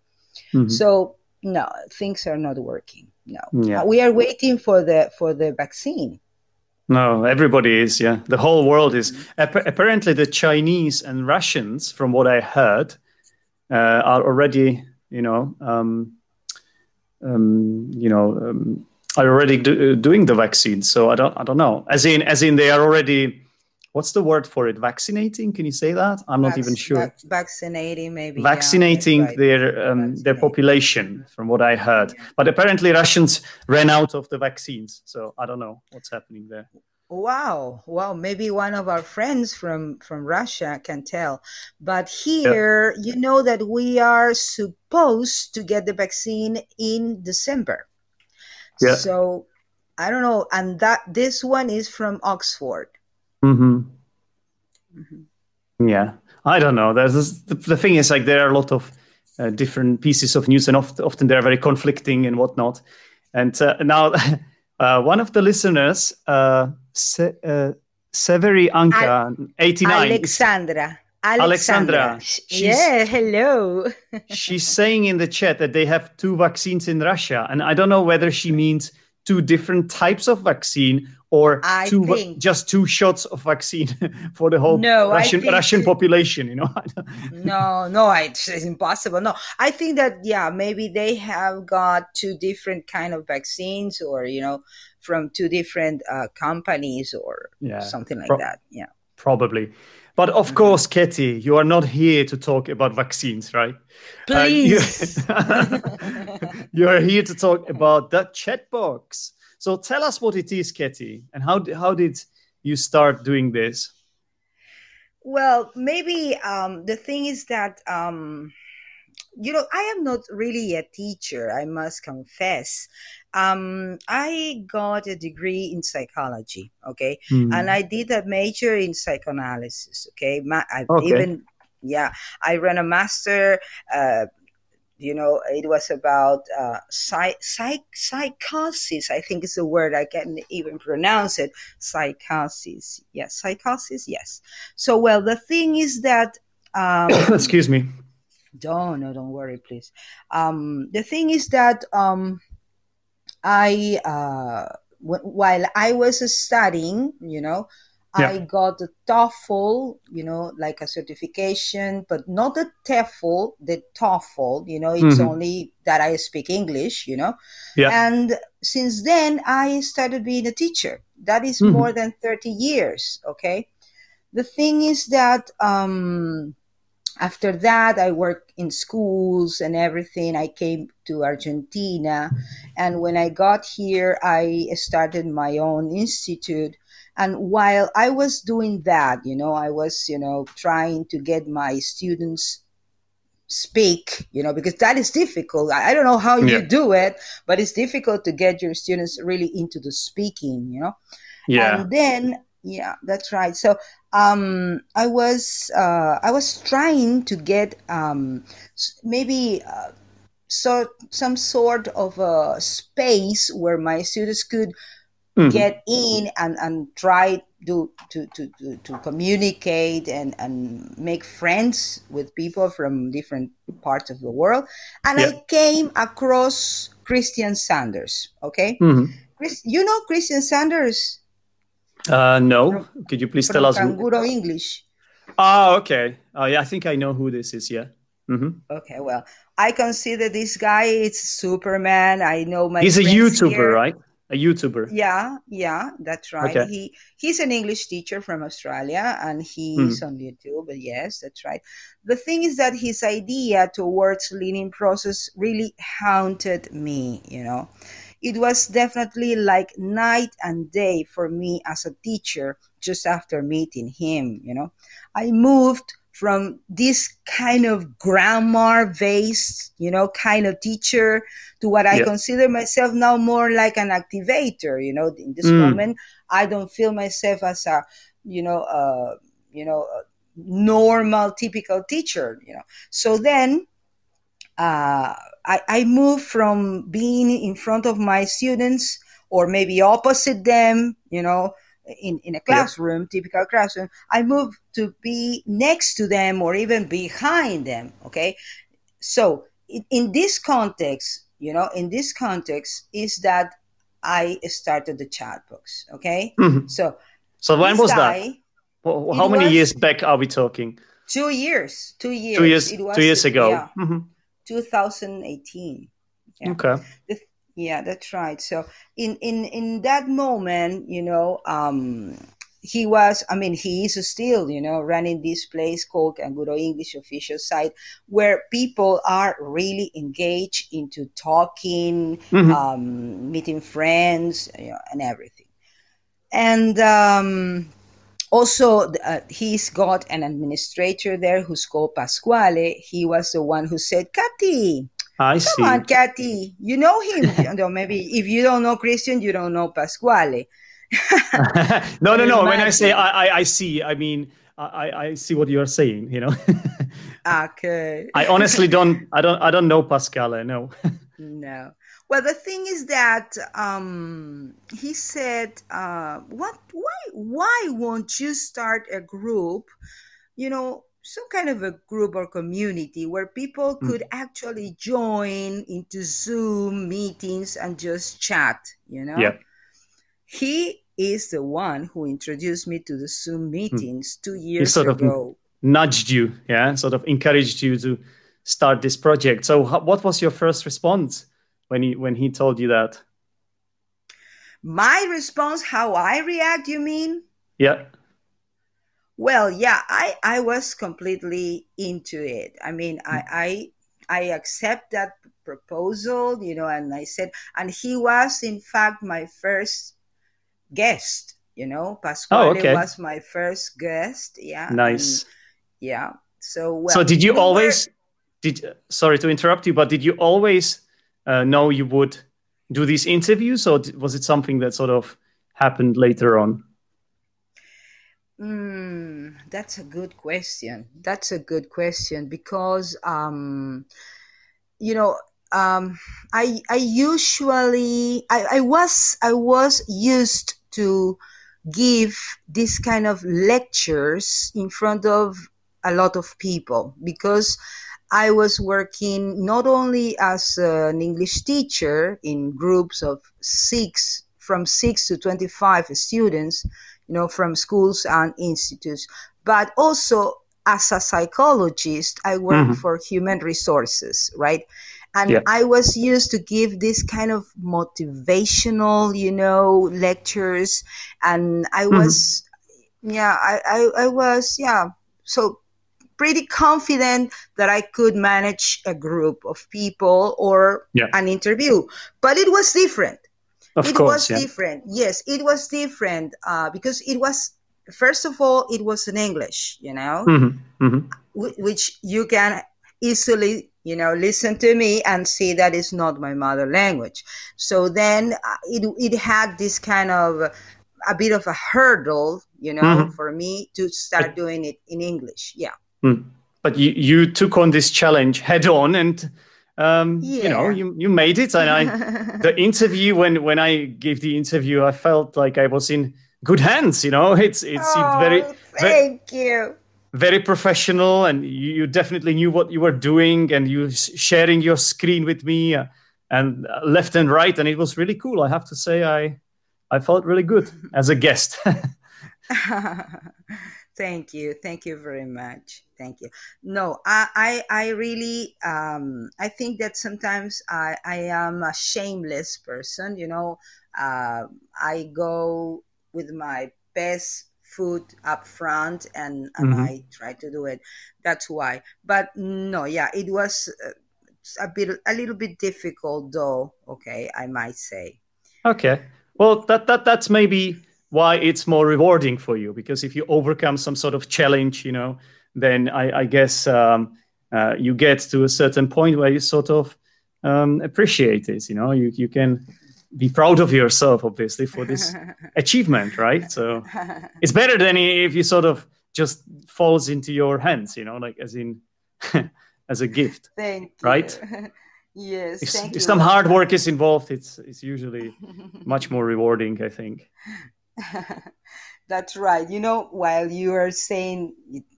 S1: Mhm.
S4: so no things are not working no
S1: Yeah.
S4: Uh, we are waiting for the for the vaccine
S1: No, everybody is. Yeah, the whole world is. Appa- apparently, the Chinese and Russians, from what I heard, uh, are already, you know, um, um, you know, um, are already do- doing the vaccine. So I don't, I don't know. As in, as in, they are already. What's the word for it? Vaccinating? Can you say that? I'm not even sure.
S4: vac- vaccinating maybe yeah,
S1: Vaccinating
S4: right.
S1: their um, their population, from what I heard. But apparently, Russians ran out of the vaccines. So I don't know what's happening there.
S4: Wow, wow, maybe one of our friends from from Russia can tell. But here, you know that we are supposed to get the vaccine in December.
S1: Yeah.
S4: So I don't know, and that this one is from Oxford.
S1: Hmm
S4: Mhm.
S1: Yeah, I don't know. There's this, the, the thing is like there are a lot of uh, different pieces of news, and oft, often they're very conflicting and whatnot. And uh, now, (laughs) uh, one of the listeners, uh, Se- uh, Severi Anka, eighty nine,
S4: Alexandra.
S1: Alexandra,
S4: Sh-
S1: she's-
S4: Yeah, hello. (laughs)
S1: she's saying in the chat that they have two vaccines in Russia, and I don't know whether she means two different types of vaccine or
S4: I
S1: two,
S4: think-
S1: just two shots of vaccine (laughs) for the whole
S4: No,
S1: Russian Russian population. You know. (laughs)
S4: No, no, it's, it's impossible. No, I think that yeah, maybe they have got two different kind of vaccines, or you know, from two different uh, companies, or
S1: Yeah,
S4: something like
S1: Pro-
S4: that. Yeah.
S1: probably. But of course, Katty, you are not here to talk about vaccines, right?
S4: Please.
S1: Uh, you, (laughs) you are here to talk about the chat box. So tell us what it is, Katty, and how how did you start doing this?
S4: Well, maybe um, the thing is that um, you know I am not really a teacher. I must confess. Um, I got a degree in psychology, okay,
S1: Hmm.
S4: and I did a major in psychoanalysis. Okay, Ma- I
S1: Okay.
S4: even yeah, I ran a master. Uh, you know, it was about uh, psych, psych, psychosis. I think is the word I can't even pronounce it. Psychosis. Yes, psychosis. Yes. So, well, the thing is that. (coughs) Um,
S1: Excuse me.
S4: Don't no, don't worry, please. Um, the thing is that um, I uh, w- while I was studying, you know,
S1: Yeah.
S4: I got the TOEFL, you know, like a certification, but not the TEFL, the TOEFL. You know, it's
S1: Mhm.
S4: only that I speak English, you know.
S1: Yeah.
S4: And since then, I started being a teacher. That is
S1: Mhm.
S4: more than thirty years. Okay. The thing is that um, after that, I worked in schools and everything. I came to Argentina. And when I got here, I started my own institute. And while I was doing that, you know, I was, you know, trying to get my students speak, you know, because that is difficult. I don't know how you do it, but it's difficult to get your students really into the speaking, you know.
S1: Yeah.
S4: And then, yeah, that's right. So um, I was uh, I was trying to get um, maybe uh, so some sort of a space where my students could
S1: Mhm.
S4: get in and, and try to, to, to, to, to communicate and, and make friends with people from different parts of the world. And
S1: Yeah.
S4: I came across Christian Saunders. Okay.
S1: Mhm.
S4: Chris, you know Christian Saunders
S1: Uh, no. Could you please tell us? who-
S4: Canguro English.
S1: Ah, okay. Oh, yeah. I think I know who this is. Yeah. hmm
S4: Okay, well, I consider this guy it's Superman. I know my
S1: He's a YouTuber,
S4: here.
S1: right? A YouTuber.
S4: Yeah, yeah, that's right.
S1: Okay.
S4: He he's an English teacher from Australia and he's on YouTube. But yes, that's right. The thing is that his idea towards learning process really haunted me, you know. It was definitely like night and day for me as a teacher just after meeting him, you know. I moved from this kind of grammar based, you know, kind of teacher to what I
S1: Yeah.
S4: consider myself now more like an activator. You know, in this
S1: Mm.
S4: moment, I don't feel myself as a, you know, uh, you know, a normal, typical teacher. You know, so then. Uh, I, I moved from being in front of my students or maybe opposite them, you know, in, in a classroom, typical classroom. I moved to be next to them or even behind them. Okay. So in, in this context, you know, in this context is that I started the chat box. Okay.
S1: Mhm.
S4: So
S1: So when was that?
S4: guy,
S1: Wh- How many years back are we talking?
S4: Two years, two years,
S1: Two years.
S4: It was,
S1: Two years ago.
S4: Yeah,
S1: Mhm.
S4: 2018. Yeah.
S1: Okay.
S4: yeah that's right so in in in that moment you know um he was i mean he is still you know running this place called Canguro english official site where people are really engaged into talking
S1: Mhm.
S4: um meeting friends you know, and everything and um also uh, he's got an administrator there who's called pasquale he was the one who said Katty,
S1: I see.
S4: Come on, Kathy. You know him. You know, maybe if you don't know Christian, you don't know Pasquale. (laughs)
S1: no, no, no. When I say I, I, I see, I mean I, I- see what you're saying. You know,
S4: Okay. (laughs)
S1: I honestly don't. I don't. I don't know Pascal. No. (laughs)
S4: No. Well, the thing is that um, he said, uh, "What? Why? Why won't you start a group? You know, some kind of a group or community where people
S1: Hmm.
S4: could actually join into Zoom meetings and just chat. You know."
S1: Yeah.
S4: He is the one who introduced me to the Zoom meetings two years
S1: sort of-
S4: ago.
S1: Nudged you, yeah, sort of encouraged you to start this project. So, what was your first response when he when he told you that?
S4: My response, how I react, you mean?
S1: Yeah.
S4: Well, yeah, I, I was completely into it. I mean, I, mm. I I accept that proposal, you know, and I said, and he was in fact my first guest, you know, Pasquale
S1: Oh, okay.
S4: was my first guest. Yeah.
S1: Nice.
S4: and- yeah. So well,
S1: so did you
S4: we were-
S1: always did sorry to interrupt you but did you always uh, know you would do these interviews or was it something that sort of happened later on
S4: Mm, that's a good question. That's a good question because, um, you know, um, I I usually I, I was I was used to give this kind of lectures in front of a lot of people because I was working not only as an English teacher in groups of six from six to twenty five students you know, from schools and institutes, but also as a psychologist, I work
S1: Mhm.
S4: for human resources, right? And
S1: Yeah.
S4: I was used to give this kind of motivational, you know, lectures. And I
S1: Mhm.
S4: was, yeah, I, I, I was, yeah, so pretty confident that I could manage a group of people or
S1: Yeah.
S4: an interview. But it was different
S1: of
S4: it
S1: course
S4: was
S1: yeah
S4: different yes it was different uh, because it was first of all it was in english you know
S1: Mhm, mhm.
S4: wh- which you can easily you know listen to me and see that it's not my mother language so then uh, it, it had this kind of a bit of a hurdle you know
S1: Mhm.
S4: for me to start doing it in english yeah
S1: but you, you took on this challenge head on and um, you know you, you made it. And i (laughs) the interview when when i gave the interview i felt like i was in good hands you know? It's it seemed very
S4: Oh,
S1: ve-
S4: thank you.
S1: very professional and you, you definitely knew what you were doing and you sharing your screen with me uh, and uh, left and right. And it was really cool. I have to say i i felt really good as a guest. (laughs) (laughs)
S4: Thank you. Thank you very much thank you. No i i, I really um i think that sometimes i i am a shameless person you know uh, i go with my best foot up front and and
S1: Mhm.
S4: i try to do it. That's why. But no yeah it was uh, a bit a little bit difficult though okay i might say.
S1: Okay. Well that that that's maybe why it's more rewarding for you because if you overcome some sort of challenge you know then i i guess um, uh, you get to a certain point where you sort of um, appreciate it you know? You you can be proud of yourself obviously for this (laughs) achievement right? So it's better than if you sort of just falls into your hands you know like as in (laughs) as a gift
S4: thank you.
S1: Right? (laughs)
S4: yes
S1: if,
S4: thank
S1: if some hard work is involved it's it's usually much more rewarding i think
S4: That's right. You know, while you are saying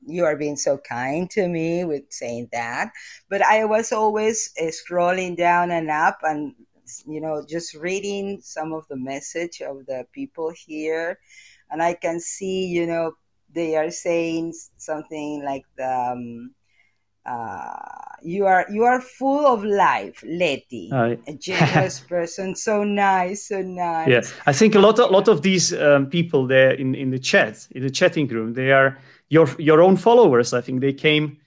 S4: you are being so kind to me with saying that, but I was always uh, scrolling down and up and you know just reading some of the message of the people here, and I can see you know they are saying something like the. Um, uh, you are you are full of life, Letty.
S1: I-
S4: a generous (laughs) person, so nice, so nice.
S1: yeah i think a lot of, lot of these um, people there in in the chat in the chatting room they are your your own followers i think they came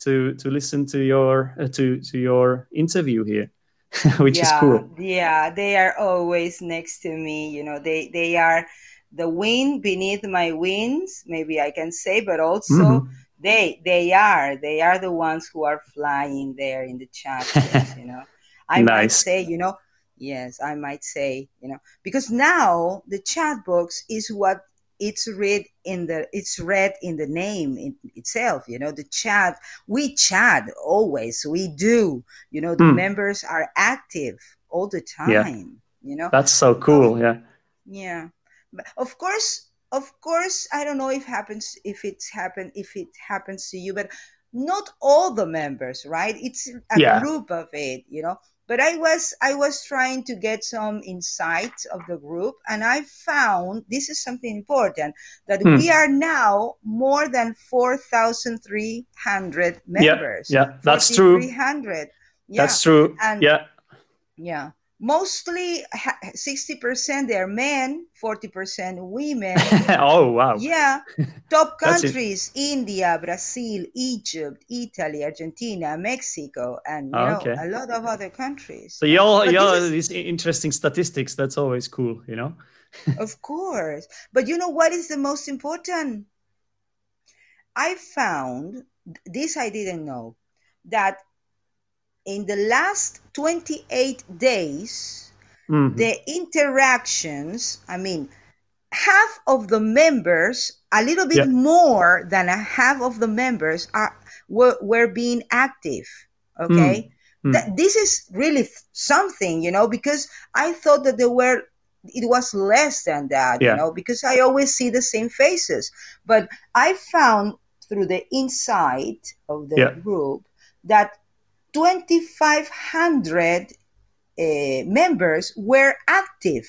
S1: to to listen to your uh, to to your interview here (laughs) which is cool
S4: Yeah, they are always next to me. You know, they they are the wind beneath my wings, maybe I can say, but also
S1: Mhm.
S4: They they are they are the ones who are flying there in the chat. (laughs) you know, I might say, you know, yes, I might say, you know, because now the chat box is what it's read in the it's read in the name in itself you know the chat we chat always we do you know the
S1: Hmm.
S4: members are active all the time
S1: Yeah.
S4: you know
S1: that's so cool yeah
S4: yeah but of course of course i don't know if happens if it's happened if it happens to you but not all the members right? It's a
S1: Yeah.
S4: group of it you know? But i was i was trying to get some insight of the group and i found this is something important that
S1: Hmm.
S4: we are now more than 4300 members
S1: yeah yeah that's true.
S4: 4300 yeah.
S1: That's true.
S4: And-
S1: yeah.
S4: Yeah mostly 60% they're men 40% women (laughs)
S1: oh wow.
S4: yeah top (laughs) countries india brazil egypt italy argentina mexico and
S1: Oh,
S4: know
S1: okay.
S4: a lot of other countries
S1: So y'all, y'all
S4: is-
S1: these interesting statistics. That's always cool, you know. (laughs)
S4: of course but you know what is the most important i found this i didn't know that in the last 28 days
S1: Mhm.
S4: the interactions i mean half of the members a little bit
S1: Yeah.
S4: more than a half of the members are were, were being active okay
S1: Mm.
S4: That this is really th- something you know because i thought that there were it was less than that
S1: Yeah.
S4: you know because i always see the same faces but i found through the insight of the
S1: Yeah.
S4: group that 2500 uh, members were active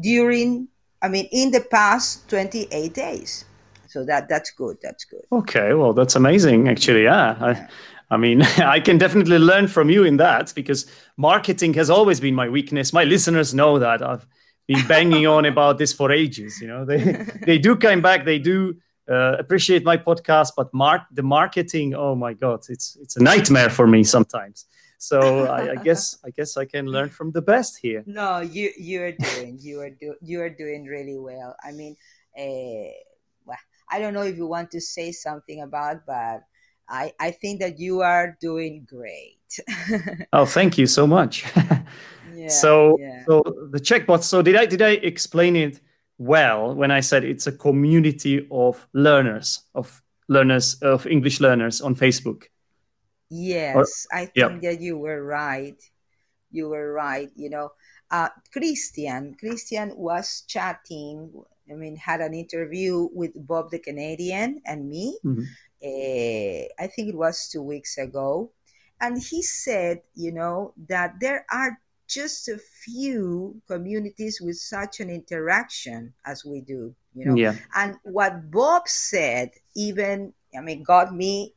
S4: during i mean in the past 28 days so that that's good that's good
S1: Okay, well, that's amazing, actually. Yeah, I, I mean, (laughs) I can definitely learn from you in that because marketing has always been my weakness. My listeners know that I've been banging on about this for ages. You know, they (laughs) they do come back, they do uh, appreciate my podcast, but mark the marketing. Oh my God, it's it's a nightmare for me sometimes. So I, I guess I guess I can learn from the best here.
S4: No, you you're doing you are do you are doing really well. I mean, uh, well, I don't know if you want to say something about, but I I think that you are doing great. (laughs)
S1: Oh, thank you so much. (laughs)
S4: yeah,
S1: so
S4: yeah.
S1: so the chat box so did i did i explain it well when i said it's a community of learners of learners of english learners on facebook
S4: Yes, I
S1: yeah.
S4: think that you were right. You were right. You know, uh, Christian, Christian was chatting. I mean, had an interview with Bob the Canadian and me.
S1: Mhm.
S4: eh, I think it was two weeks ago, and he said, you know, that there are just a few communities with such an interaction as we do. You know,
S1: yeah
S4: and what Bob said, even, I mean, got me,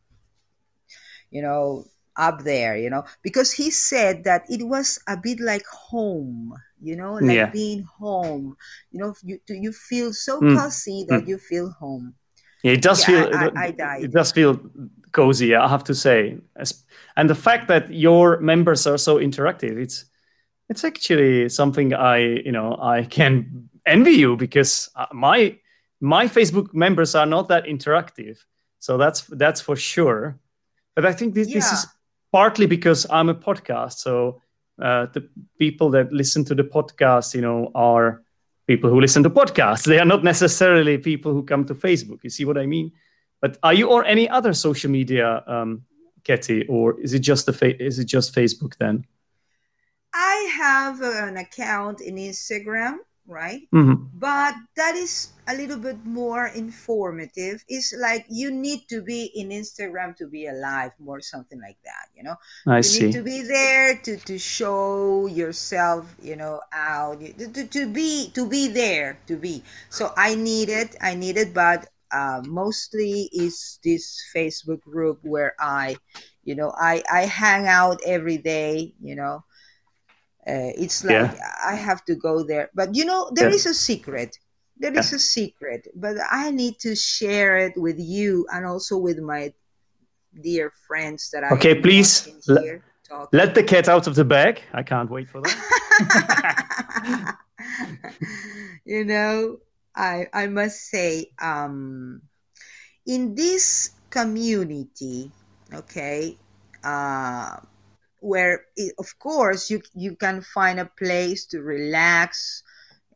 S4: you know, up there, you know, because he said that it was a bit like home, you know, like
S1: Yeah.
S4: being home. You know, you you feel so
S1: Mm.
S4: cozy that you feel home.
S1: Yeah, it does
S4: Yeah,
S1: feel
S4: I- I- I
S1: it does feel cozy i have to say and the fact that your members are so interactive it's it's actually something i you know i can envy you because uh, my my facebook members are not that interactive so that's that's for sure but i think this this is partly because i'm a podcast so uh, the people that listen to the podcast you know are people who listen to podcasts. (laughs) They are not necessarily people who come to Facebook. You see what I mean? But are you on any other social media, um, Katty, or is it just the fa- is it just Facebook then?
S4: I have an account in Instagram, right?
S1: Mhm.
S4: But that is a little bit more informative. It's like you need to be in Instagram to be alive, more something like that, you know?
S1: I
S4: you
S1: see.
S4: need to be there to, to show yourself you know out to, to, to be to be there to be so i need it i need it but uh, mostly is this facebook group where i you know i i hang out every day you know uh, it's like i have to go there but you know there
S1: Yeah.
S4: is a secret there is a secret but i need to share it with you and also with my dear friends that i
S1: Okay, please,
S4: here.
S1: Let the cat out of the bag. I can't wait for that. (laughs)
S4: you know, I I must say, um, in this community, okay, uh, where it, of course you you can find a place to relax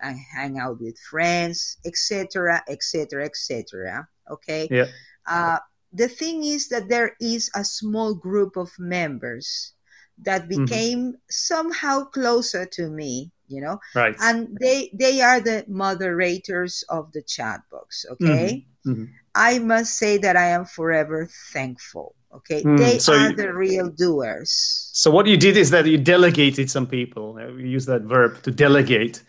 S4: and hang out with friends, etc., etc., etc. Okay,
S1: Yeah.
S4: uh, the thing is that there is a small group of members that
S1: Mm-hmm.
S4: became somehow closer to me you know
S1: Right.
S4: and they they are the moderators of the chat box okay
S1: Mhm.
S4: i must say that i am forever thankful okay
S1: Mm,
S4: they
S1: so
S4: are
S1: you-
S4: the real doers
S1: So what you did is that you delegated some people. Uh, We use that verb to delegate,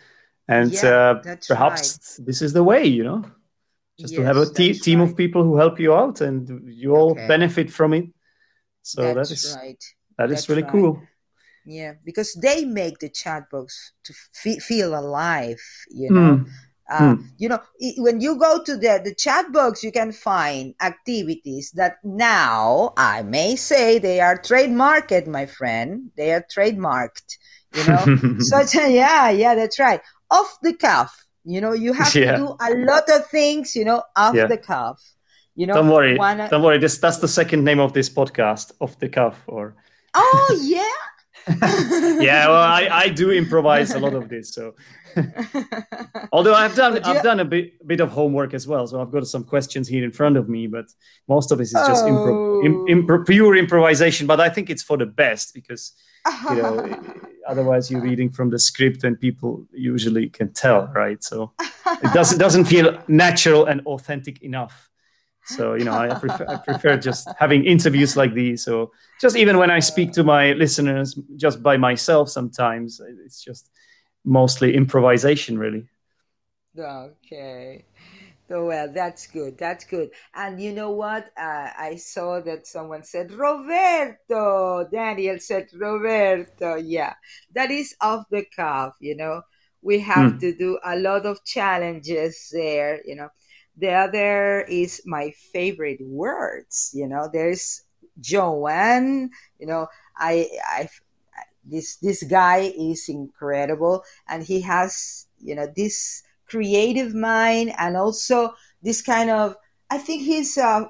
S1: and
S4: Yeah,
S1: uh, perhaps this is the way, you know, just to have a te- team of people who help you out, and you all
S4: Okay.
S1: benefit from it. So
S4: that's
S1: that is
S4: right
S1: that is
S4: That's
S1: really
S4: right.
S1: cool.
S4: yeah because they make the chat box to fe- feel alive you know
S1: Mm.
S4: Uh,
S1: Mm.
S4: you know i- when you go to the the chat box you can find activities that now i may say they are trademarked my friend they are trademarked you know (laughs) such a yeah yeah that's right off the cuff you know you have
S1: Yeah.
S4: to do a lot of things you know off
S1: Yeah.
S4: the cuff you know
S1: don't worry,
S4: one-
S1: don't worry. This that's the second name of this podcast, off the cuff. Or
S4: oh yeah (laughs)
S1: yeah, well, I, I do improvise a lot of this. So (laughs) although I've done I've done a bit bit of homework as well, so I've got some questions here in front of me, but most of this is just impro- oh. im-
S4: Oh.
S1: impro- pure improvisation. But I think it's for the best because you know (laughs) otherwise you're reading from the script and people usually can tell, right? So it doesn't doesn't feel natural and authentic enough. So you know, I prefer, I prefer just having interviews like these. So just even when I speak to my listeners, just by myself, sometimes it's just mostly improvisation, really.
S4: Okay. So, well, that's good. That's good. And you know what? Uh, I saw that someone said Roberto. Daniel said Roberto. Yeah, that is off the cuff. You know, we have
S1: Hmm.
S4: to do a lot of challenges there. You know, the other is my favorite words. You know, there's Joanne. You know, I I this this guy is incredible and he has you know this creative mind and also this kind of i think he's uh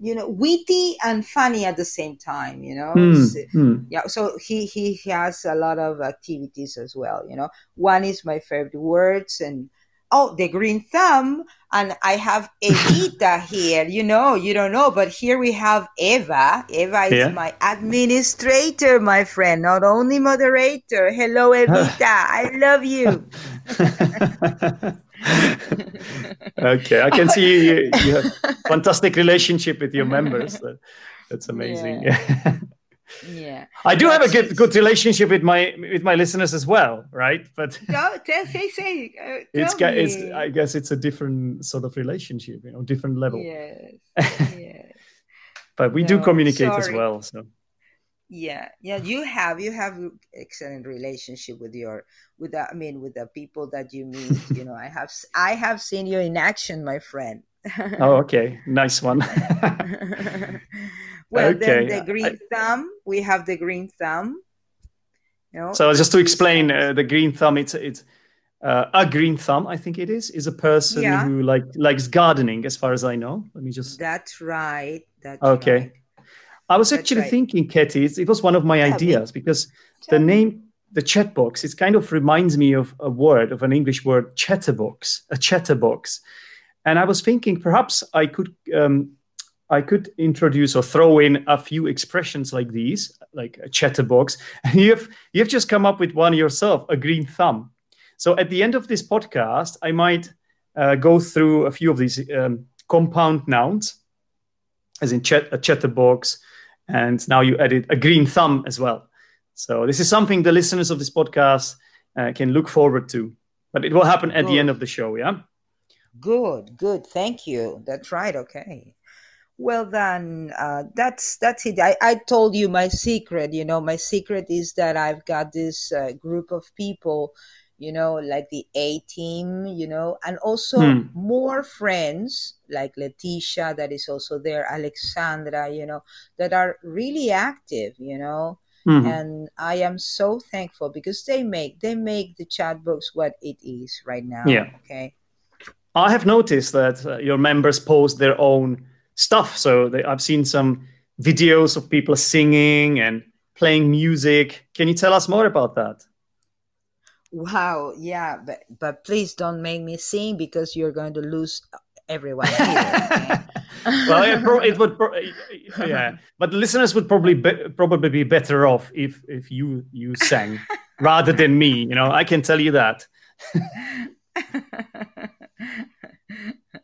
S4: you know witty and funny at the same time you know
S1: Hmm,
S4: So-
S1: hmm.
S4: yeah so he he has a lot of activities as well you know one is my favorite words and oh the green thumb and i have evita (laughs) here you know you don't know but here we have eva eva is
S1: Yeah.
S4: my administrator my friend not only moderator hello evita (laughs) i love you (laughs)
S1: okay, I can see you, you have fantastic relationship with your members. That's amazing.
S4: yeah
S1: I do have a good good relationship with my with my listeners as well, right? But (laughs)
S4: no, tell, say say uh,
S1: it's
S4: tell
S1: it's
S4: me.
S1: I guess it's a different sort of relationship, you know, different level.
S4: yes (laughs) yes
S1: But we do
S4: No,
S1: communicate as well. So
S4: yeah yeah you have you have excellent relationship with your with the, i mean with the people that you meet (laughs) you know i have i have seen you in action my friend
S1: oh, okay, nice one.
S4: Well
S1: Okay,
S4: then the green
S1: I-
S4: thumb we have the green thumb you know
S1: so just to explain, uh, the green thumb, it's it's uh, a green thumb. I think it is is a person
S4: Yeah.
S1: who like likes gardening, as far as I know. Let me just.
S4: that's right that's
S1: Okay.
S4: right.
S1: I was
S4: That's
S1: actually
S4: right.
S1: thinking, Katty, it, was one of my
S4: Yeah,
S1: ideas because the
S4: me.
S1: name, the chat box, it kind of reminds me of a word, of an English word, chatterbox, a chatterbox. And I was thinking perhaps I could, um, I could introduce or throw in a few expressions like these, like a chatterbox. (laughs) And you've you've just come up with one yourself, a green thumb. So at the end of this podcast, I might uh, go through a few of these um, compound nouns, as in chat, a chatterbox, and now you added a green thumb as well. So this is something the listeners of this podcast uh, can look forward to. But it will happen at the end of the show, yeah.
S4: Good, good. Thank you. That's right. Okay. Well then, uh, that's that's it. I, I told you my secret. You know, my secret is that I've got this uh, group of people, you know, like the A team, you know, and also
S1: Hmm.
S4: more friends like Leticia that is also there, Alexandra, you know, that are really active, you know,
S1: Mhm.
S4: and I am so thankful because they make they make the chat box what it is right now.
S1: Yeah.
S4: Okay.
S1: I have noticed that uh, your members post their own stuff. So they, I've seen some videos of people singing and playing music. Can you tell us more about that?
S4: Wow, yeah, but but please don't make me sing because you're going to lose everyone here. (laughs)
S1: well, it, pro- it would, pro- yeah, but the listeners would probably be- probably be better off if if you you sang (laughs) rather than me. You know, I can tell you that. (laughs)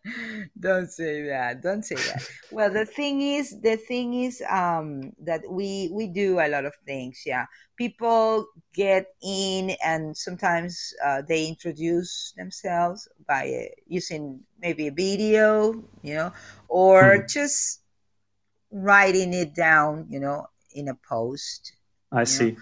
S1: (laughs)
S4: don't say that don't say that (laughs) well the thing is the thing is um that we we do a lot of things yeah people get in and sometimes uh, they introduce themselves by uh, using maybe a video you know or
S1: Hmm.
S4: just writing it down you know in a post
S1: I see.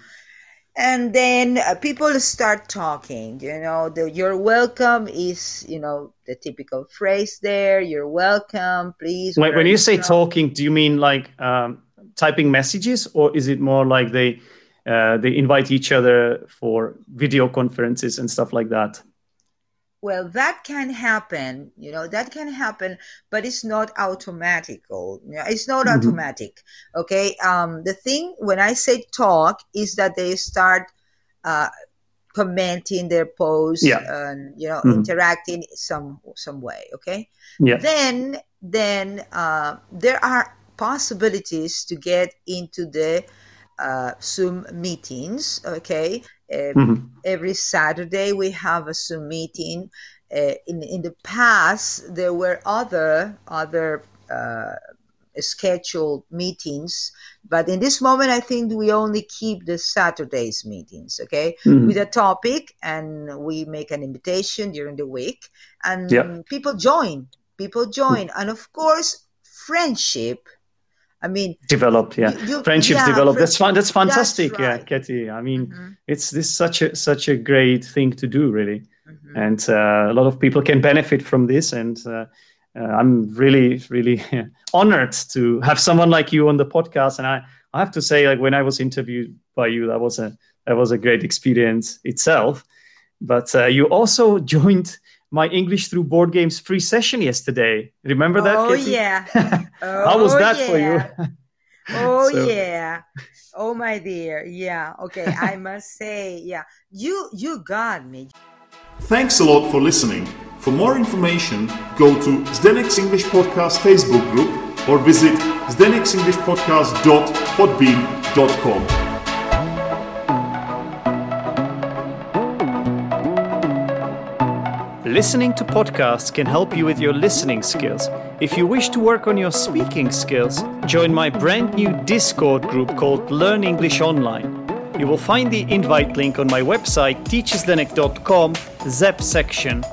S4: And then uh, people start talking you know the you're welcome is you know the typical phrase there you're welcome please
S1: When, when you say
S4: from?
S1: talking, do you mean like um, typing messages, or is it more like they uh, they invite each other for video conferences and stuff like that?
S4: Well that can happen you know that can happen but it's not automatical You know, it's not
S1: Mhm.
S4: automatic okay um the thing when i say talk is that they start uh commenting their posts
S1: Yeah.
S4: and you know
S1: Mhm.
S4: interacting some some way okay
S1: Yeah.
S4: then then uh, there are possibilities to get into the uh, zoom meetings okay uh,
S1: Mhm.
S4: every Saturday we have a Zoom meeting. Uh, in in the past, there were other other uh, scheduled meetings, but in this moment, I think we only keep the Saturdays meetings. Okay,
S1: Mhm.
S4: with a topic, and we make an invitation during the week, and
S1: Yeah.
S4: people join. People join, and of course, friendship. I mean,
S1: Developed, yeah.
S4: you-
S1: Friendships
S4: yeah,
S1: developed.
S4: fri-
S1: That's fun. That's fantastic. Yeah,
S4: right.
S1: Katty. I mean,
S4: Mhm,
S1: it's this such a such a great thing to do, really,
S4: mhm.
S1: and uh, a lot of people can benefit from this. And uh, uh, I'm really, really (laughs) honored to have someone like you on the podcast. And I, I have to say, like when I was interviewed by you, that was a that was a great experience itself. But uh, you also (laughs) joined my English through board games free session yesterday. Remember that?
S4: Oh
S1: Katty?
S4: yeah. (laughs)
S1: How was
S4: Oh,
S1: that for you? (laughs)
S4: Oh
S1: So-
S4: yeah. Oh my dear. Yeah. Okay. I must say, yeah. You you got me.
S3: Thanks a lot for listening. For more information, go to Zdenek's English Podcast Facebook group or visit zdenek'senglishpodcast.podbean.com.
S1: Listening to podcasts can help you with your listening skills. If you wish to work on your speaking skills, join my brand new Discord group called Learn English Online. You will find the invite link on my website teacherzdenek.com, ZEP section,